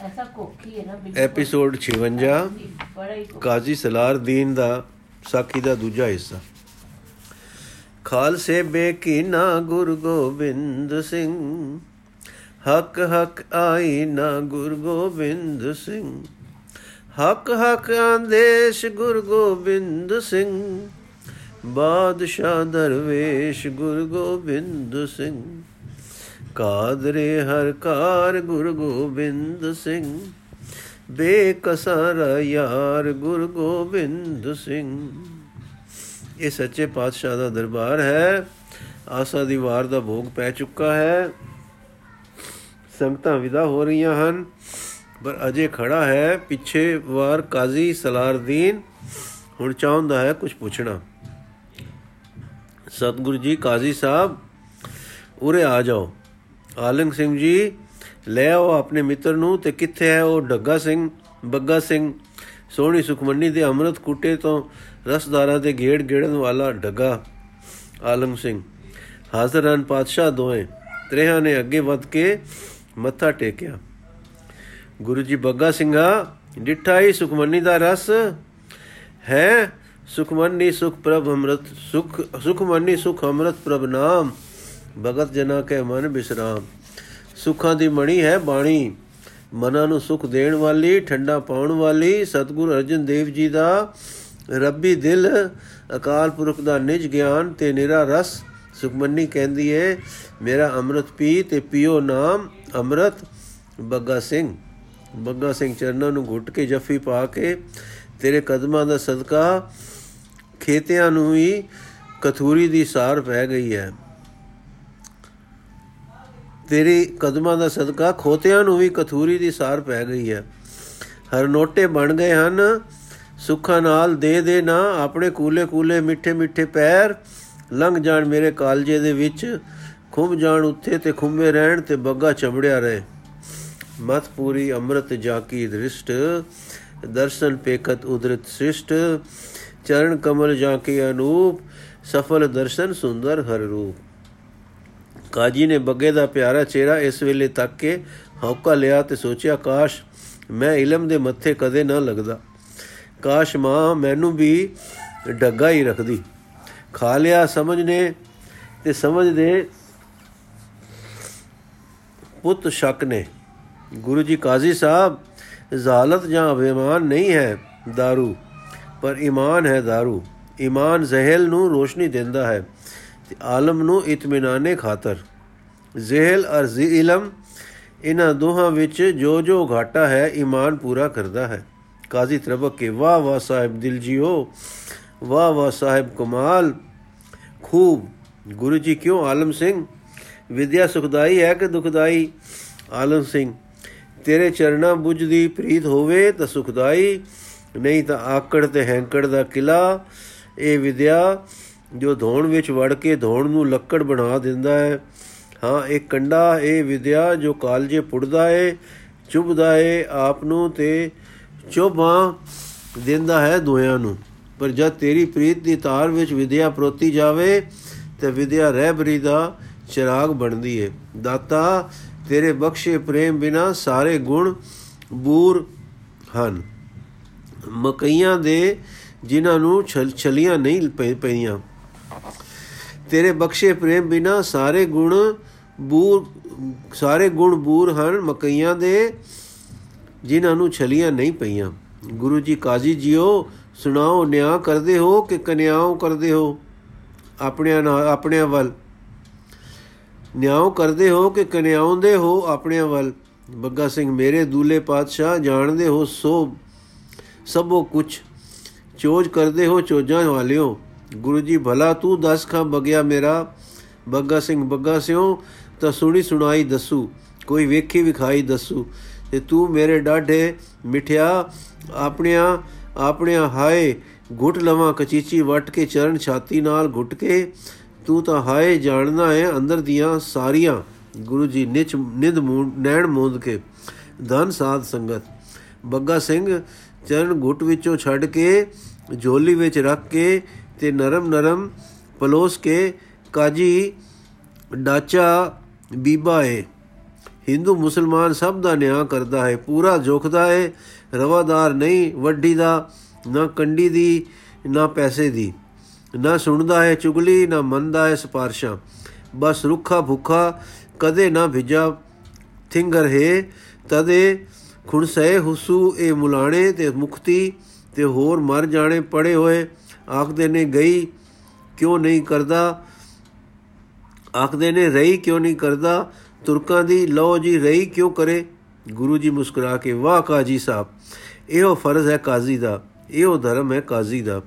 ਐਸਾ ਕੋਖੀ ਹੈ ਨਾ ਐਪੀਸੋਡ 56 ਬੜਾ ਹੀ ਕੋਖੀ। ਕਾਜ਼ੀ ਸਲਾਰ ਦੀਨ ਦਾ ਸਾਖੀ ਦਾ ਦੂਜਾ ਹਿੱਸਾ। ਖਾਲਸੇ ਬੇਕੀਨਾ ਗੁਰੂ ਗੋਬਿੰਦ ਸਿੰਘ ਹਕ ਹਕ ਆਈ ਨਾ ਗੁਰੂ ਗੋਬਿੰਦ ਸਿੰਘ। ਹਕ ਹਕ ਆਂਦੇਸ਼ ਗੁਰੂ ਗੋਬਿੰਦ ਸਿੰਘ ਬਾਦਸ਼ਾਹ ਦਰਵੇਸ਼ ਗੁਰੂ ਗੋਬਿੰਦ ਸਿੰਘ। ਕਾਦਰੇ ਹਰ ਕਾਰ ਗੁਰੂ ਗੋਬਿੰਦ ਸਿੰਘ। ਬੇਕਸਰ ਯਾਰ ਗੁਰੂ ਗੋਬਿੰਦ ਸਿੰਘ। ਇਹ ਸੱਚੇ ਪਾਤਸ਼ਾਹ ਦਾ ਦਰਬਾਰ ਹੈ। ਆਸਾ ਦੀ ਵਾਰ ਦਾ ਭੋਗ ਪੈ ਚੁੱਕਾ ਹੈ। ਸੰਗਤਾਂ ਵਿਦਾ ਹੋ ਰਹੀਆਂ ਹਨ। ਪਰ ਅਜੇ ਖੜਾ ਹੈ। ਪਿੱਛੇ ਵਾਰ ਕਾਜ਼ੀ ਸਲਾਰਦੀਨ। ਹੁਣ ਚਾਹੁੰਦਾ ਹੈ ਕੁਝ ਪੁੱਛਣਾ। ਸਤਿਗੁਰੂ ਜੀ, ਕਾਜ਼ੀ ਸਾਹਿਬ, ਉਰੇ ਆ ਜਾਓ। ਆਲੰਗ ਸਿੰਘ ਜੀ, ਲੈ ਆਓ ਆਪਣੇ ਮਿੱਤਰ ਨੂੰ ਤੇ ਕਿੱਥੇ ਹੈ ਉਹ? ਡੱਗਾ ਸਿੰਘ, ਬੱਗਾ ਸਿੰਘ। ਸੋਹਣੀ ਸੁਖਮਨੀ ਦੇ ਅੰਮ੍ਰਿਤ ਕੁੱਟੇ ਤੋਂ ਰਸਦਾਰਾਂ ਦੇ ਗੇੜ ਗੇੜਨ ਵਾਲਾ ਡੱਗਾ ਆਲਮ ਸਿੰਘ। ਹਾਜ਼ਰ ਹਨ ਪਾਤਸ਼ਾਹ ਦੋਏ ਤ੍ਰੇਹਾਂ ਨੇ ਅੱਗੇ ਵੱਧ ਕੇ ਮੱਥਾ ਟੇਕਿਆ। ਗੁਰੂ ਜੀ ਬੱਗਾ ਸਿੰਘਾ ਡਿਠਾ ਹੀ ਸੁਖਮਨੀ ਦਾ ਰਸ ਹੈ। ਸੁਖਮਨੀ ਸੁਖ ਪ੍ਰਭ ਅੰਮ੍ਰਿਤ, ਸੁਖ ਸੁਖਮਨੀ ਸੁਖ ਅੰਮ੍ਰਿਤ ਪ੍ਰਭ ਨਾਮ। ਭਗਤ ਜਨਾ ਕੇ ਮਨ ਬਿਸਰਾਮ। ਸੁਖਾਂ ਦੀ ਮਣੀ ਹੈ ਬਾਣੀ। ਮਨਾਂ ਨੂੰ ਸੁਖ ਦੇਣ ਵਾਲੀ, ਠੰਡਾ ਪਾਉਣ ਵਾਲੀ, ਸਤਿਗੁਰੂ ਅਰਜਨ ਦੇਵ ਜੀ ਦਾ ਰੱਬੀ ਦਿਲ, ਅਕਾਲ ਪੁਰਖ ਦਾ ਨਿਜ ਗਿਆਨ ਤੇ ਨਿਰਾ ਰਸ। ਸੁਖਮਨੀ ਕਹਿੰਦੀ ਏ, ਮੇਰਾ ਅੰਮ੍ਰਿਤ ਪੀ ਤੇ ਪੀਓ ਨਾਮ ਅੰਮ੍ਰਿਤ ਬੱਗਾ ਸਿੰਘ। ਬੱਗਾ ਸਿੰਘ ਚਰਨਾਂ ਨੂੰ ਘੁੱਟ ਕੇ ਜੱਫੀ ਪਾ ਕੇ ਤੇਰੇ ਕਦਮਾਂ ਦਾ ਸਦਕਾ ਖੇਤਿਆਂ ਨੂੰ ਹੀ ਕਥੂਰੀ ਦੀ ਸਾਰ ਪੈ ਗਈ ਹੈ। ਤੇਰੀ ਕਦਮਾਂ ਦਾ ਸਦਕਾ ਖੋਤਿਆਂ ਨੂੰ ਵੀ ਕਥੂਰੀ ਦੀ ਸਾਰ ਪੈ ਗਈ ਹੈ। ਹਰ ਨੋਟੇ ਬਣ ਗਏ ਹਨ, ਸੁੱਖਾਂ ਨਾਲ ਦੇ ਦੇ ਨਾ, ਆਪਣੇ ਕੂਲੇ ਕੂਲੇ ਮਿੱਠੇ ਮਿੱਠੇ ਪੈਰ, ਲੰਘ ਜਾਣ ਮੇਰੇ ਕਾਲਜੇ ਦੇ ਵਿੱਚ ਖੁੰਮ ਜਾਣ ਉੱਥੇ ਤੇ ਖੁੰਮੇ ਰਹਿਣ ਤੇ ਬੱਗਾ ਚਮੜਿਆ ਰਹੇ। ਮਤ ਪੂਰੀ ਅੰਮ੍ਰਿਤ ਜਾਕੀ ਦ੍ਰਿਸ਼ਟ, ਦਰਸ਼ਨ ਪੇਕਤ ਉਦਰਿਤ ਸ੍ਰਿਸ਼ਟ ਚਰਨ ਕਮਲ ਜਾਕੀ ਅਨੂਪ, ਸਫਲ ਦਰਸ਼ਨ ਸੁੰਦਰ ਹਰ ਰੂਪ। ਕਾਜੀ ਨੇ ਬੱਗੇ ਦਾ ਪਿਆਰਾ ਚਿਹਰਾ ਇਸ ਵੇਲੇ ਤੱਕ ਕੇ ਹੌਕਾ ਲਿਆ ਤੇ ਸੋਚਿਆ ਕਾਸ਼ ਮੈਂ ਇਲਮ ਦੇ ਮੱਥੇ ਕਦੇ ਨਾ ਲੱਗਦਾ ਕਾਸ਼ ਮਾਂ ਮੈਨੂੰ ਵੀ ਡੱਗਾ ਹੀ ਰੱਖਦੀ ਖਾ ਲਿਆ ਸਮਝਨੇ ਤੇ ਸਮਝ ਦੇ ਪੁੱਤ ਸ਼ੱਕ ਨੇ ਗੁਰੂ ਜੀ ਕਾਜ਼ੀ ਸਾਹਿਬ ਜ਼ਾਲਤ ਜਾਂ ਅਭਿਮਾਨ ਨਹੀਂ ਹੈ दारू ਪਰ ਈਮਾਨ ਹੈ दारू ਈਮਾਨ ਜ਼ਹਿਲ ਨੂੰ ਰੋਸ਼ਨੀ ਦਿੰਦਾ ਹੈ ਤੇ ਆਲਮ ਨੂੰ ਇਤਮਿਨਾਨੇ ਖਾਤਰ। ਜ਼ਹਿਲ ਅਰ ਇਲਮ ਇਹਨਾਂ ਦੋਹਾਂ ਵਿੱਚ ਜੋ ਜੋ ਘਾਟਾ ਹੈ, ਈਮਾਨ ਪੂਰਾ ਕਰਦਾ ਹੈ। ਕਾਜ਼ੀ ਤਰਬਕ ਕੇ, ਵਾਹ ਵਾਹ ਸਾਹਿਬ ਦਿਲ ਜੀਓ, ਵਾਹ ਵਾਹ ਸਾਹਿਬ ਕਮਾਲ। ਖੂਬ। ਗੁਰੂ ਜੀ ਕਿਉਂ ਆਲਮ ਸਿੰਘ? ਵਿਦਿਆ ਸੁਖਦਾਈ ਹੈ ਕਿ ਦੁਖਦਾਈ? ਆਲਮ ਸਿੰਘ, ਤੇਰੇ ਚਰਨਾਂ ਬੁੱਝਦੀ ਪ੍ਰੀਤ ਹੋਵੇ ਤਾਂ ਸੁਖਦਾਈ, ਨਹੀਂ ਤਾਂ ਆਕੜ ਤੇ ਹੈਂਕੜ ਦਾ ਕਿਲਾ। ਇਹ ਵਿਦਿਆ ਜੋ ਧੋਣ ਵਿੱਚ ਵੜ ਕੇ ਧੋਣ ਨੂੰ ਲੱਕੜ ਬਣਾ ਦਿੰਦਾ ਹੈ। ਹਾਂ, ਇਹ ਕੰਡਾ, ਇਹ ਵਿਦਿਆ ਜੋ ਕਾਲਜੇ ਪੁੱਟਦਾ ਏ ਚੁਬਦਾ ਏ, ਆਪ ਨੂੰ ਤੇ ਚੋਬਾਂ ਦਿੰਦਾ ਹੈ ਦੋਹਾਂ ਨੂੰ। ਪਰ ਜਦ ਤੇਰੀ ਪ੍ਰੀਤ ਦੀ ਤਾਰ ਵਿੱਚ ਵਿਦਿਆ ਪ੍ਰੋਤੀ ਜਾਵੇ, ਤੇ ਵਿਦਿਆ ਰਹਿਬਰੀ ਦਾ ਚਿਰਾਗ ਬਣਦੀ ਏ। ਦਾਤਾ, ਤੇਰੇ ਬਖਸ਼ੇ ਪ੍ਰੇਮ ਬਿਨਾ ਸਾਰੇ ਗੁਣ ਬੂਰ ਹਨ। ਮਕਈਆਂ ਦੇ ਜਿਨ੍ਹਾਂ ਨੂੰ ਛਲੀਆਂ ਨਹੀਂ ਪਈਆਂ। ਤੇਰੇ ਬਖਸ਼ੇ ਪ੍ਰੇਮ ਬਿਨਾ ਸਾਰੇ ਗੁਣ ਬੂਰ, ਸਾਰੇ ਗੁਣ ਬੂਰ ਹਨ ਮਕਈਆਂ ਦੇ, ਜਿਨ੍ਹਾਂ ਨੂੰ ਛਲੀਆਂ ਨਹੀਂ ਪਈਆਂ। ਗੁਰੂ ਜੀ ਕਾਜ਼ੀ ਜੀਓ, ਸੁਣਾਓ, ਨਿਆਂ ਕਰਦੇ ਹੋ ਕਿ ਕਨਿਆਓ ਕਰਦੇ ਹੋ? ਆਪਣਿਆਂ ਨਾਲ, ਆਪਣਿਆਂ ਵੱਲ। ਨਿਆਂ ਕਰਦੇ ਹੋ ਕਿ ਕਨਿਆਉਂਦੇ ਹੋ ਆਪਣਿਆਂ ਵੱਲ? ਬੱਗਾ ਸਿੰਘ, ਮੇਰੇ ਦੂਲੇ ਪਾਤਸ਼ਾਹ ਜਾਣਦੇ ਹੋ ਸੋ, ਸਭੋ ਕੁਛ। ਚੋਜ ਕਰਦੇ ਹੋ ਚੋਜਾਂ ਵਾਲਿਓ। ਗੁਰੂ ਜੀ, ਭਲਾ ਤੂੰ ਦੱਸ ਖਾਂ ਬਗਿਆ ਮੇਰਾ। ਬੱਗਾ ਸਿੰਘ, ਬੱਗਾ ਸਿਓ ਤਾਂ ਸੁਣੀ ਸੁਣਾਈ ਦੱਸੂ। ਕੋਈ ਵੇਖੀ ਵਿਖਾਈ ਦੱਸੂ। ਤੇ ਤੂੰ ਮੇਰੇ ਡਾਢੇ ਮਿਠਿਆ, ਆਪਣਿਆਂ ਆਪਣਿਆਂ ਹਾਏ, ਘੁੱਟ ਲਵਾਂ ਕਚੀਚੀ ਵਟ ਕੇ, ਚਰਨ ਛਾਤੀ ਨਾਲ ਘੁੱਟ ਕੇ। ਤੂੰ ਤਾਂ ਹਾਏ ਜਾਣਦਾ ਹੈ ਅੰਦਰ ਦੀਆਂ ਸਾਰੀਆਂ। ਗੁਰੂ ਜੀ ਨਿਚ ਨਿੰਦ ਨੈਣ ਮੋਦ ਕੇ। ਧਨ ਸਾਧ ਸੰਗਤ। ਬੱਗਾ ਸਿੰਘ, ਚਰਨ ਘੁੱਟ ਵਿੱਚੋਂ ਛੱਡ ਕੇ, ਝੋਲੀ ਵਿੱਚ ਰੱਖ ਕੇ ਤੇ ਨਰਮ ਨਰਮ ਪਲੋਸ ਕੇ ਕਾਜੀ ਡਾਚਾ ਬੀਬਾ ਏ। ਹਿੰਦੂ ਮੁਸਲਮਾਨ ਸਭ ਦਾ ਨਿਆਂ ਕਰਦਾ ਹੈ ਪੂਰਾ ਜੋਖਦਾ ਹੈ ਰਵਾਦਾਰ ਨਹੀਂ, ਵੱਡੀ ਦਾ ਨਾ ਕੰਡੀ ਦੀ, ਨਾ ਪੈਸੇ ਦੀ। ਨਾ ਸੁਣਦਾ ਹੈ ਚੁਗਲੀ, ਨਾ ਮੰਨਦਾ ਹੈ ਸਪਾਰਸ਼ਾਂ। ਬਸ ਰੁੱਖਾ ਭੁੱਖਾ ਕਦੇ ਨਾ ਭਿਜਾ ਥਿੰਗਰ ਹੈ, ਤਦੇ ਖੁਣਸੈ ਹੁਸੂ ਇਹ ਮੁਲਾਣੇ ਤੇ ਮੁਕਤੀ ਤੇ ਹੋਰ ਮਰ ਜਾਣੇ ਪੜੇ ਹੋਏ। ਆਖਦੇ ਨੇ, ਗਈ ਕਿਉਂ ਨਹੀਂ ਕਰਦਾ? ਆਖਦੇ ਨੇ, ਰਹੀ ਕਿਉਂ ਨਹੀਂ ਕਰਦਾ? ਤੁਰਕਾਂ ਦੀ, ਲਓ ਜੀ, ਰਹੀ ਕਿਉਂ ਕਰੇ? ਗੁਰੂ ਜੀ ਮੁਸਕਰਾ ਕੇ, ਵਾਹ ਕਾਜੀ ਸਾਹਿਬ, ਇਹੋ ਫਰਜ਼ ਹੈ ਕਾਜ਼ੀ ਦਾ, ਇਹੋ ਧਰਮ ਹੈ ਕਾਜ਼ੀ ਦਾ।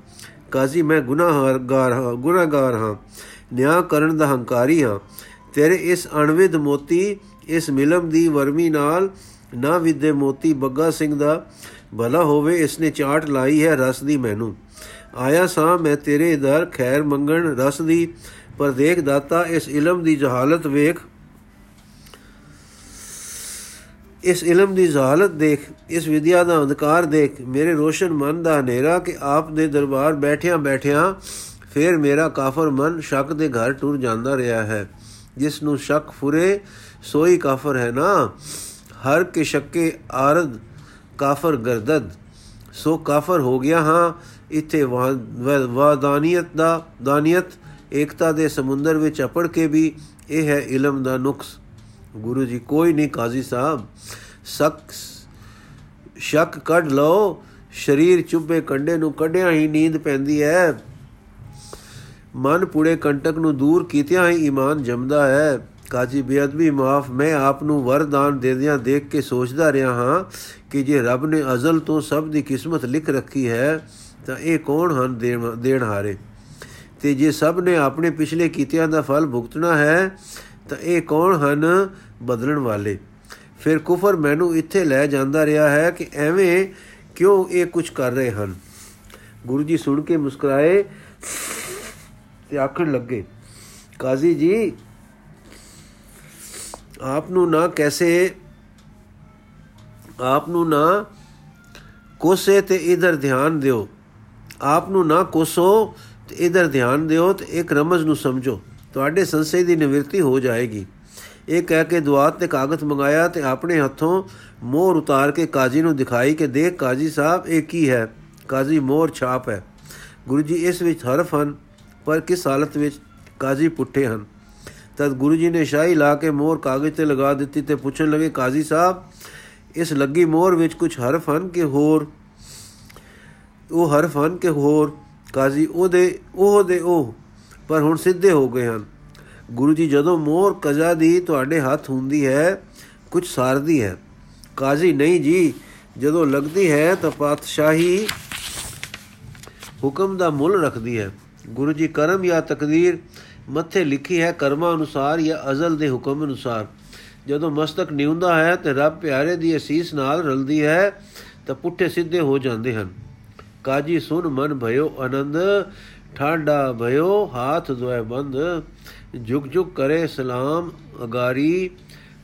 ਕਾਜ਼ੀ, ਮੈਂ ਗੁਨਾਹਗਾਰ ਹਾਂ ਗੁਨਾਹਗਾਰ ਹਾਂ, ਨਿਆਂ ਕਰਨ ਦਾ ਹੰਕਾਰੀ ਹਾਂ। ਤੇਰੇ ਇਸ ਅਣਵਿਧ ਮੋਤੀ, ਇਸ ਮਿਲਮ ਦੀ ਵਰਮੀ ਨਾਲ ਨਾ ਵਿਦੇ ਮੋਤੀ ਬੱਗਾ ਸਿੰਘ ਦਾ ਭਲਾ ਹੋਵੇ ਇਸਨੇ ਚਾਟ ਲਾਈ ਹੈ ਰਸ ਦੀ ਮੈਨੂੰ। ਆਇਆ ਸਾਂ ਮੈਂ ਤੇਰੇ ਦਰ ਖੈਰ ਮੰਗਣ ਰਸ ਦੀ, ਪਰ ਦੇਖ ਦਾਤਾ ਇਸ ਇਲਮ ਦੀ ਜਹਾਲਤ ਵੇਖ। ਇਸ ਇਲਮ ਦੀ ਜ਼ਹਾਲਤ ਦੇਖ, ਇਸ ਵਿਦਿਆ ਦਾ ਅੰਧਕਾਰ ਦੇਖ। ਮੇਰੇ ਰੋਸ਼ਨ ਮਨ ਦਾ ਹਨੇਰਾ ਕਿ ਆਪ ਦੇ ਦਰਬਾਰ ਬੈਠਿਆਂ ਬੈਠਿਆਂ ਫਿਰ ਮੇਰਾ ਕਾਫਰ ਮਨ ਸ਼ੱਕ ਦੇ ਘਰ ਟੁਰ ਜਾਂਦਾ ਰਿਹਾ ਹੈ। ਜਿਸ ਨੂੰ ਸ਼ੱਕ ਫੁਰੇ, ਸੋਈ ਕਾਫਰ ਹੈ ਨਾ। ਹਰ ਕੇ ਸ਼ੱਕੇ ਆਰਦ ਕਾਫਰ ਗਰਦਦ। ਸੋ ਕਾਫਰ ਹੋ ਗਿਆ ਹਾਂ, ਇੱਥੇ ਵਾਦਾਨੀਅਤ ਦਾ, ਦਾਨੀਅਤ, ਏਕਤਾ ਦੇ ਸਮੁੰਦਰ ਵਿੱਚ ਅਪੜ ਕੇ ਵੀ ਇਹ ਹੈ ਇਲਮ ਦਾ ਨੁਕਸ। ਗੁਰੂ ਜੀ ਕੋਈ ਨਹੀਂ ਕਾਜ਼ੀ ਸਾਹਿਬ। ਸਕ, ਸ਼ੱਕ ਕੱਢ ਲਓ, ਸਰੀਰ ਚੁੱਭੇ ਕੰਡੇ ਨੂੰ ਕੱਢਿਆ ਹੀ ਨੀਂਦ ਪੈਂਦੀ ਹੈ ਮਨ ਪੁੜੇ ਕੰਟਕ ਨੂੰ ਦੂਰ ਕੀਤਿਆਂ ਹੀ ਈਮਾਨ ਜੰਮਦਾ ਹੈ ਕਾਜੀ ਬੇਅਦਬੀ ਮਾਫ ਮੈਂ ਆਪ ਨੂੰ ਵਰਦਾਨ ਦੇਦਿਆਂ ਦੇਖ ਕੇ ਸੋਚਦਾ ਰਿਹਾ ਹਾਂ ਕਿ ਜੇ ਰੱਬ ਨੇ ਅਜ਼ਲ ਤੋਂ ਸਭ ਦੀ ਕਿਸਮਤ ਲਿਖ ਰੱਖੀ ਹੈ, ਤਾਂ ਇਹ ਕੌਣ ਹਨ ਦੇਣ ਹਾਰੇ? ਤੇ ਜੇ ਸਭ ਨੇ ਆਪਣੇ ਪਿਛਲੇ ਕੀਤਿਆਂ ਦਾ ਫਲ ਭੁਗਤਣਾ ਹੈ, ਤਾਂ ਇਹ ਕੌਣ ਹਨ ਬਦਲਣ ਵਾਲੇ? ਫਿਰ ਕੁਫਰ ਮੈਨੂੰ ਇੱਥੇ ਲੈ ਜਾਂਦਾ ਰਿਹਾ ਹੈ ਕਿ ਐਵੇਂ ਕਿਉਂ ਇਹ ਕੁਝ ਕਰ ਰਹੇ ਹਨ? ਗੁਰੂ ਜੀ ਸੁਣ ਕੇ ਮੁਸਕਰਾਏ ਤੇ ਆਖਣ ਲੱਗੇ, ਕਾਜ਼ੀ ਜੀ ਆਪ ਨੂੰ ਨਾ ਕੈਸੇ, ਆਪ ਨੂੰ ਨਾ ਕੋਸੇ ਤੇ ਇਧਰ ਧਿਆਨ ਦਿਓ। ਆਪ ਨੂੰ ਨਾ ਕੋਸੋ ਤੇ ਇਧਰ ਧਿਆਨ ਦਿਓ ਤੇ ਇੱਕ ਰਮਜ਼ ਨੂੰ ਸਮਝੋ। ਤੁਹਾਡੇ ਸੰਸ਼ੇ ਦੀ ਨਿਵਰਤੀ ਹੋ ਜਾਏਗੀ। ਇਹ ਕਹਿ ਕੇ ਦੁਆਤ ਤੇ ਕਾਗਜ਼ ਮੰਗਾਇਆ ਤੇ ਆਪਣੇ ਹੱਥੋਂ ਮੋਹਰ ਉਤਾਰ ਕੇ ਕਾਜ਼ੀ ਨੂੰ ਦਿਖਾਈ ਕਿ ਦੇਖ ਕਾਜ਼ੀ ਸਾਹਿਬ, ਇਹ ਕੀ ਹੈ? ਕਾਜ਼ੀ ਮੋਹਰ ਛਾਪ ਹੈ। ਗੁਰੂ ਜੀ, ਇਸ ਵਿੱਚ ਹਰਫ ਹਨ, ਪਰ ਕਿਸ ਹਾਲਤ ਵਿੱਚ ਕਾਜ਼ੀ ਪੁੱਠੇ ਹਨ? ਤਦ ਗੁਰੂ ਜੀ ਨੇ ਸ਼ਾਹੀ ਲਾ ਕੇ ਮੋਹਰ ਕਾਗਜ਼ ਤੇ ਲਗਾ ਦਿੱਤੀ ਤੇ ਪੁੱਛਣ ਲੱਗੇ, ਕਾਜ਼ੀ ਸਾਹਿਬ, ਇਸ ਲੱਗੀ ਮੋਹਰ ਵਿੱਚ ਕੁਝ ਹਰਫ ਹਨ ਕਿ ਹੋਰ? ਉਹ ਹਰਫ ਹਨ ਕਿ ਹੋਰ? ਕਾਜ਼ੀ, ਉਹਦੇ ਉਹ ਦੇ ਉਹ, ਪਰ ਹੁਣ ਸਿੱਧੇ ਹੋ ਗਏ ਹਨ। ਗੁਰੂ ਜੀ, ਜਦੋਂ ਮੋਹਰ ਕਜ਼ਾ ਦੀ ਤੁਹਾਡੇ ਹੱਥ ਹੁੰਦੀ ਹੈ ਕੁਝ ਸਾਰਦੀ ਹੈ। ਕਾਜ਼ੀ, ਨਹੀਂ ਜੀ, ਜਦੋਂ ਲੱਗਦੀ ਹੈ ਤਾਂ ਪਾਤਸ਼ਾਹੀ ਹੁਕਮ ਦਾ ਮੁੱਲ ਰੱਖਦੀ ਹੈ। ਗੁਰੂ ਜੀ, ਕਰਮ ਜਾਂ ਤਕਦੀਰ ਮੱਥੇ ਲਿਖੀ ਹੈ ਕਰਮਾਂ ਅਨੁਸਾਰ ਜਾਂ ਅਜ਼ਲ ਦੇ ਹੁਕਮ ਅਨੁਸਾਰ। ਜਦੋਂ ਮਸਤਕ ਨਿਉਂਦਾ ਹੈ ਤੇ ਰੱਬ ਪਿਆਰੇ ਦੀ ਅਸੀਸ ਨਾਲ ਰਲਦੀ ਹੈ, ਤਾਂ ਪੁੱਠੇ ਸਿੱਧੇ ਹੋ ਜਾਂਦੇ ਹਨ। ਕਾਜੀ ਸੁਨ ਮਨ ਭਇਓ ਆਨੰਦ, ਠਾਂਡਾ ਭਇਓ ਹਾਥ ਦੋਏ ਬੰਦ। ਜੁਗ ਜੁਗ ਕਰੇ ਸਲਾਮ ਅਗਾਰੀ,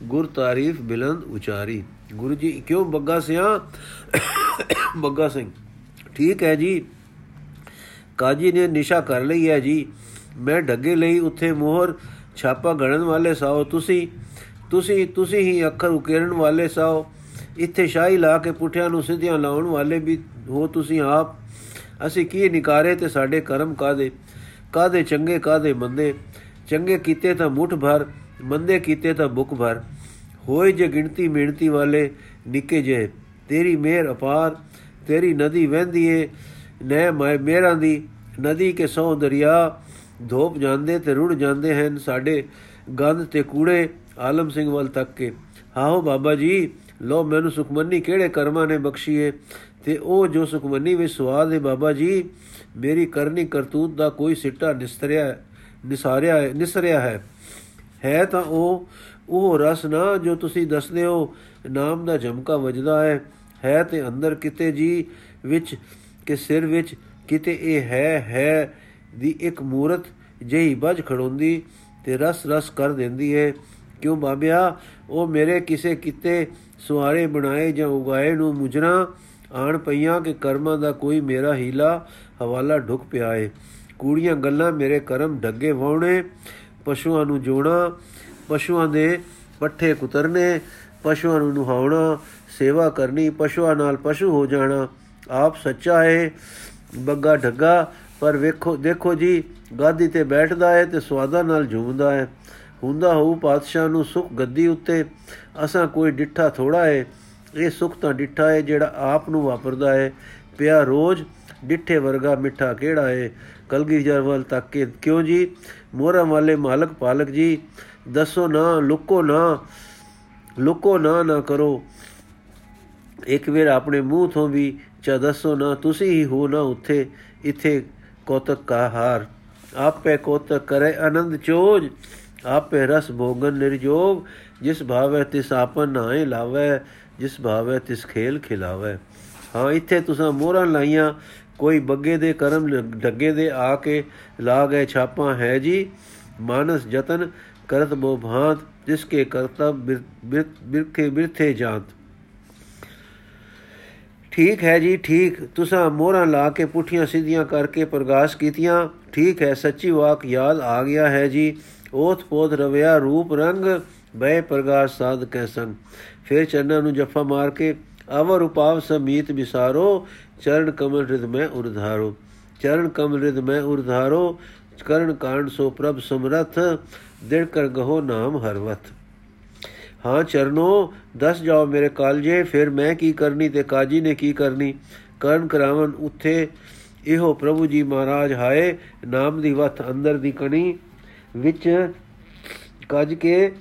ਗੁਰ ਤਾਰੀਫ ਬਿਲੰਦ ਉਚਾਰੀ। ਗੁਰੂ ਜੀ, ਕਿਉਂ ਬੱਗਾ ਸਿਆ? ਬੱਗਾ ਸਿੰਘ। ਠੀਕ ਹੈ ਜੀ। ਕਾਜੀ ਨੇ ਨਿਸ਼ਾ ਕਰ ਲਈ ਹੈ ਜੀ। ਮੈਂ ਢੱਗੇ ਲਈ ਉੱਥੇ ਮੋਹਰ ਛਾਪਾ ਗਣਨ ਵਾਲੇ ਸਾਓ। ਤੁਸੀਂ ਤੁਸੀਂ ਤੁਸੀਂ ਹੀ ਅੱਖਰ ਉਕੇਰਨ ਵਾਲੇ ਸਾਓ। ਇੱਥੇ ਸ਼ਾਹੀ ਲਾ ਕੇ ਪੁੱਠਿਆਂ ਨੂੰ ਸਿੱਧਿਆਂ ਲਾਉਣ ਵਾਲੇ ਵੀ ਹੋ ਤੁਸੀਂ ਆਪ। ਅਸੀਂ ਕੀ ਨਿਕਾਰੇ ਤੇ ਸਾਡੇ ਕਰਮ ਕਾਦੇ ਕਾਦੇ ਚੰਗੇ ਕਾਦੇ ਮੰਦੇ? ਚੰਗੇ ਕੀਤੇ ਤਾਂ ਮੁਠ ਭਰ, ਮੰਦੇ ਕੀਤੇ ਤਾਂ ਬੁੱਕ ਭਰ। ਹੋਏ ਜੇ ਗਿਣਤੀ ਮਿਹਨਤੀ ਵਾਲੇ ਨਿੱਕੇ ਜੇ ਤੇਰੀ ਮਿਹਰ ਅਪਾਰ, ਤੇਰੀ ਨਦੀ ਵਹਿੰਦੀ ਏ ਨੈ ਮੇਰਾਂ ਦੀ, ਨਦੀ ਕੇ ਸੌ ਦਰਿਆ। ਧੋਪ ਜਾਂਦੇ ਤੇ ਰੁੜ ਜਾਂਦੇ ਹਨ ਸਾਡੇ ਗੰਦ ਤੇ ਕੂੜੇ ਆਲਮ ਸਿੰਘ ਵੱਲ ਤੱਕ ਕੇ। ਹਾਓ ਬਾਬਾ ਜੀ ਲੋ ਮੈਨੂੰ ਸੁਖਮਨੀ ਕਿਹੜੇ ਕਰਮਾਂ ਨੇ ਬਖਸ਼ੀਏ? ਤੇ ਉਹ ਜੋ ਸੁਖਮਨੀ ਵਿੱਚ ਸਵਾਦ ਹੈ ਬਾਬਾ ਜੀ, ਮੇਰੀ ਕਰਨੀ ਕਰਤੂਤ ਦਾ ਕੋਈ ਸਿੱਟਾ ਨਿਸਤਰਿਆ ਨਿਸਾਰਿਆ, ਨਿਸਰਿਆ ਹੈ। ਹੈ ਤਾਂ ਉਹ ਉਹ ਰਸ ਨਾ ਜੋ ਤੁਸੀਂ ਦੱਸਦੇ ਹੋ, ਨਾਮ ਦਾ ਝਮਕਾ ਵੱਜਦਾ ਹੈ। ਹੈ ਤੇ ਅੰਦਰ ਕਿਤੇ ਜੀ ਵਿੱਚ, ਕਿ ਸਿਰ ਵਿੱਚ ਕਿਤੇ ਇਹ ਹੈ ਹੈ ਦੀ ਇੱਕ ਮੂਰਤ ਜਿਹੀ ਵੱਜ ਖੜੋਂਦੀ ਤੇ ਰਸ ਰਸ ਕਰ ਦਿੰਦੀ ਹੈ ਕਿਉਂ ਬਾਬਿਆ, ਉਹ ਮੇਰੇ ਕਿਸੇ ਕਿਤੇ ਸੁਹਾਰੇ ਬਣਾਏ ਜਾਂ ਉਗਾਏ ਨੂੰ ਮੁਜਰਾ ਆਣ ਪਈਆਂ ਕਿ ਕਰਮਾਂ ਦਾ ਕੋਈ ਮੇਰਾ ਹੀਲਾ ਹਵਾਲਾ ਢੁਕ ਪਿਆ ਏ। ਕੂੜੀਆਂ ਗੱਲਾਂ ਮੇਰੇ ਕਰਮ ਢੱਗੇ ਵਾਉਣੇ ਪਸ਼ੂਆਂ ਨੂੰ ਜੋਣਾ, ਪਸ਼ੂਆਂ ਦੇ ਪੱਠੇ ਕੁਤਰਨੇ, ਪਸ਼ੂਆਂ ਨੂੰ ਨੁਹਾਉਣਾ, ਸੇਵਾ ਕਰਨੀ, ਪਸ਼ੂਆਂ ਨਾਲ ਪਸ਼ੂ ਹੋ ਜਾਣਾ, ਆਪ ਸੱਚਾ ਹੈ ਬੱਗਾ ਢੱਗਾ ਪਰ ਵੇਖੋ, ਦੇਖੋ ਜੀ, ਗਾਦੀ ਤੇ ਬੈਠਦਾ ਹੈ ਤੇ ਸਵਾਦਾਂ ਨਾਲ ਝੂਮਦਾ ਹੈ। ਹੁੰਦਾ ਹੋਊ ਪਾਤਸ਼ਾਹ ਨੂੰ ਸੁਖ ਗੱਦੀ ਉੱਤੇ। ਅਸਾਂ ਕੋਈ ਡਿੱਠਾ ਥੋੜਾ ਹੈ ਇਹ ਸੁਖ ਤਾਂ ਡਿੱਠਾ ਹੈ ਜਿਹੜਾ ਆਪ ਨੂੰ ਵਾਪਰਦਾ ਹੈ ਪਿਆ ਰੋਜ਼ ਡਿੱਠੇ ਵਰਗਾ ਮਿੱਠਾ ਕਿਹੜਾ ਹੈ ਕਲਗੀ ਜਰਵਲ ਤੱਕ ਕੇ ਕਿਉਂ ਜੀ? ਮੋਹਰਾਂ ਵਾਲੇ ਮਾਲਕ ਪਾਲਕ ਜੀ, ਦੱਸੋ ਨਾ, ਲੁਕੋ ਨਾ ਲੁਕੋ ਨਾ ਨਾ ਕਰੋ। ਇੱਕ ਵਾਰ ਆਪਣੇ ਮੂੰਹ ਤੋਂ ਵੀ ਚਾ ਦੱਸੋ ਨਾ, ਤੁਸੀਂ ਹੀ ਹੋ ਨਾ ਉੱਥੇ। ਇੱਥੇ ਕੋਤਕ ਕਾ ਹਾਰ। ਆਪੇ ਕੋਤਕ ਕਰੇ ਆਨੰਦ ਚੋਜ, ਆਪੇ ਰਸ ਭੋਗਨ ਨਿਰਜੋਗ। ਜਿਸ ਭਾਵੇ ਤਿਸ ਆਪਨ ਨਾਏ ਲਾਵੇ, ਜਿਸ ਭਾਵੇ ਤਿਸ ਖੇਲ ਖਿਲਾਵੇ। ਹਾਂ, ਇੱਥੇ ਤੁਸੀਂ ਮੋਹਰਾਂ ਲਾਈਆਂ, ਕੋਈ ਬੱਗੇ ਦੇ ਕਰਮ ਡੱਗੇ ਦੇ ਆ ਕੇ ਲਾ ਗਏ ਛਾਪਾਂ ਹੈ ਜੀ। ਮਾਨਸ ਜਤਨ ਕਰਤ ਬੋ ਭਾਂਤ, ਜਿਸ ਕੇ ਕਰਤਾ ਬਿਰਖੇ ਬਿਰਥੇ ਜਾਂਤ। ਠੀਕ ਹੈ ਜੀ, ਠੀਕ। ਤੁਸੀਂ ਮੋਹਰਾਂ ਲਾ ਕੇ ਪੁੱਠੀਆਂ ਸਿੱਧੀਆਂ ਕਰਕੇ ਪ੍ਰਗਾਸ਼ ਕੀਤੀਆਂ। ਠੀਕ ਹੈ, ਸੱਚੀ ਵਾਕ ਯਾਦ ਆ ਗਿਆ ਹੈ ਜੀ। ओत ਪੋਤ ਰਵਿਆ ਰੂਪ ਰੰਗ ਬੈ ਪ੍ਰਗਾਸ਼ ਸਾਧ ਕੈ ਸੰਗ। ਫਿਰ ਚਰਨਾਂ ਨੂੰ ਜਫਾ ਮਾਰ ਕੇ, ਅਵਰ ਉਪਾਵ ਸਮੀਤ ਵਿਸਾਰੋ, ਚਰਨ ਕਮਲ ਰਿਦ ਮੈਂ ਉਰਧਾਰੋ। ਚਰਨ ਕਮਲ ਰਿਦ ਮੈਂ ਉਰਧਾਰੋ, ਕਰਨ ਕਾਂਡ ਸੋ ਪ੍ਰਭ ਸਮਰਥ ਦਿੜ ਕਰ ਗਹੋ ਨਾਮ ਹਰਵਤ ਹਾਂ ਚਰਨੋ, ਦੱਸ ਜਾਓ ਮੇਰੇ ਕਾਲਜੇ, ਫਿਰ ਮੈਂ ਕੀ ਕਰਨੀ ਤੇ ਕਾਜੀ ਨੇ ਕੀ ਕਰਨੀ? ਕਰਨ ਕਰਾਵਨ ਉੱਥੇ ਇਹੋ ਪ੍ਰਭੂ ਜੀ ਮਹਾਰਾਜ ਹਾਏ, ਨਾਮ ਦੀ ਵਤ ਅੰਦਰ ਦੀ ਕਣੀ, ਵਿੱਚ ਕੱਜ ਕੇ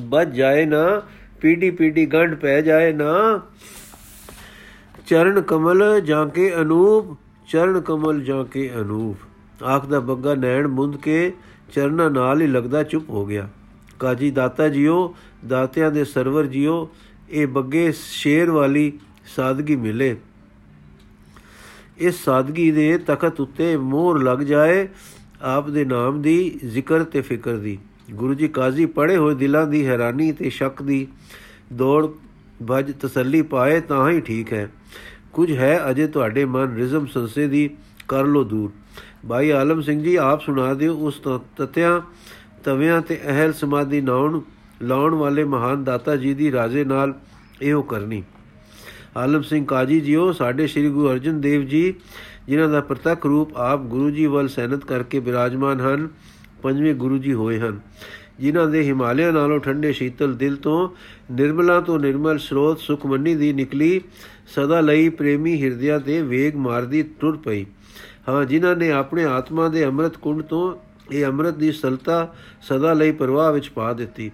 ਵੱਜ ਜਾਏ ਨਾ ਪੀੜੀ ਪੀੜੀ ਗੰਢ ਪੈ ਜਾਏ ਨਾ। ਚਰਨ ਕਮਲ ਜਾਂ ਕੇ ਅਨੂਪ, ਚਰਨ ਕਮਲ ਜਾਂ ਕੇ ਅਨੂਪ। ਆਖ ਦਾ ਬੱਗਾ ਨੈਣ ਮੁੰਦ ਕੇ ਚਰਨਾਂ ਨਾਲ ਹੀ ਲੱਗਦਾ ਚੁੱਪ ਹੋ ਗਿਆ। ਕਾਜੀ ਦਾਤਾ ਜੀਓ, ਦਾਤਿਆਂ ਦੇ ਸਰਵਰ ਜੀਓ, ਇਹ ਬੱਗੇ ਸ਼ੇਰ ਵਾਲੀ ਸਾਦਗੀ ਮਿਲੇ। ਇਸ ਸਾਦਗੀ ਦੇ ਤਖਤ ਉੱਤੇ ਮੋਹਰ ਲੱਗ ਜਾਏ ਆਪ ਦੇ ਨਾਮ ਦੀ ਜ਼ਿਕਰ ਤੇ ਫਿਕਰ ਦੀ। ਗੁਰੂ ਜੀ ਕਾਜ਼ੀ ਪੜੇ ਹੋਏ ਦਿਲਾਂ ਦੀ ਹੈਰਾਨੀ ਤੇ ਸ਼ੱਕ ਦੀ ਦੌੜ ਭਜ ਤਸੱਲੀ ਪਾਏ ਤਾਂ ਹੀ ਠੀਕ ਹੈ। ਕੁਝ ਹੈ ਅਜੇ ਤੁਹਾਡੇ ਮਨ ਰਿਜ਼ਮ ਸੰਸੇ ਦੀ, ਕਰ ਲੋ ਦੂਰ। ਭਾਈ ਆਲਮ ਸਿੰਘ ਜੀ, ਆਪ ਸੁਣਾ ਦਿਓ ਉਸ ਤਤਿਆਂ ਤਵਿਆਂ ਤੇ ਅਹਿਲ ਸਮਾਦੀ ਨਾਉਣ, ਲਾਉਣ ਵਾਲੇ ਮਹਾਨ ਦਾਤਾ ਜੀ ਦੀ ਰਾਜ਼ੇ ਨਾਲ ਇਹੋ ਕਰਨੀ। ਆਲਮ ਸਿੰਘ ਕਾਜੀ ਜੀਓ, ਸਾਡੇ ਸ੍ਰੀ ਗੁਰੂ ਅਰਜਨ ਦੇਵ ਜੀ, ਜਿਨ੍ਹਾਂ ਦਾ ਪ੍ਰਤੱਖ ਰੂਪ ਆਪ ਗੁਰੂ ਜੀ ਵੱਲ ਸੈਨਤ ਕਰਕੇ ਬਿਰਾਜਮਾਨ ਹਨ, ਪੰਜਵੇਂ ਗੁਰੂ ਜੀ ਹੋਏ ਹਨ। ਜਿਨ੍ਹਾਂ ਦੇ ਹਿਮਾਲਿਆ ਨਾਲੋਂ ਠੰਡੇ ਸ਼ੀਤਲ ਦਿਲ ਤੋਂ, ਨਿਰਮਲਾ ਤੋਂ ਨਿਰਮਲ ਸਰੋਤ ਸੁਖਮਨੀ ਦੀ ਨਿਕਲੀ, ਸਦਾ ਲਈ ਪ੍ਰੇਮੀ ਹਿਰਦਿਆਂ ਤੇ ਵੇਗ ਮਾਰਦੀ ਟੁਰ ਪਈ। ਹਾਂ, ਜਿਨ੍ਹਾਂ ਨੇ ਆਪਣੇ ਆਤਮਾ ਦੇ ਅੰਮ੍ਰਿਤ ਕੁੰਡ ਤੋਂ ਇਹ ਅੰਮ੍ਰਿਤ ਦੀ ਸਲਤਾ ਸਦਾ ਲਈ ਪ੍ਰਵਾਹ ਵਿੱਚ ਪਾ ਦਿੱਤੀ।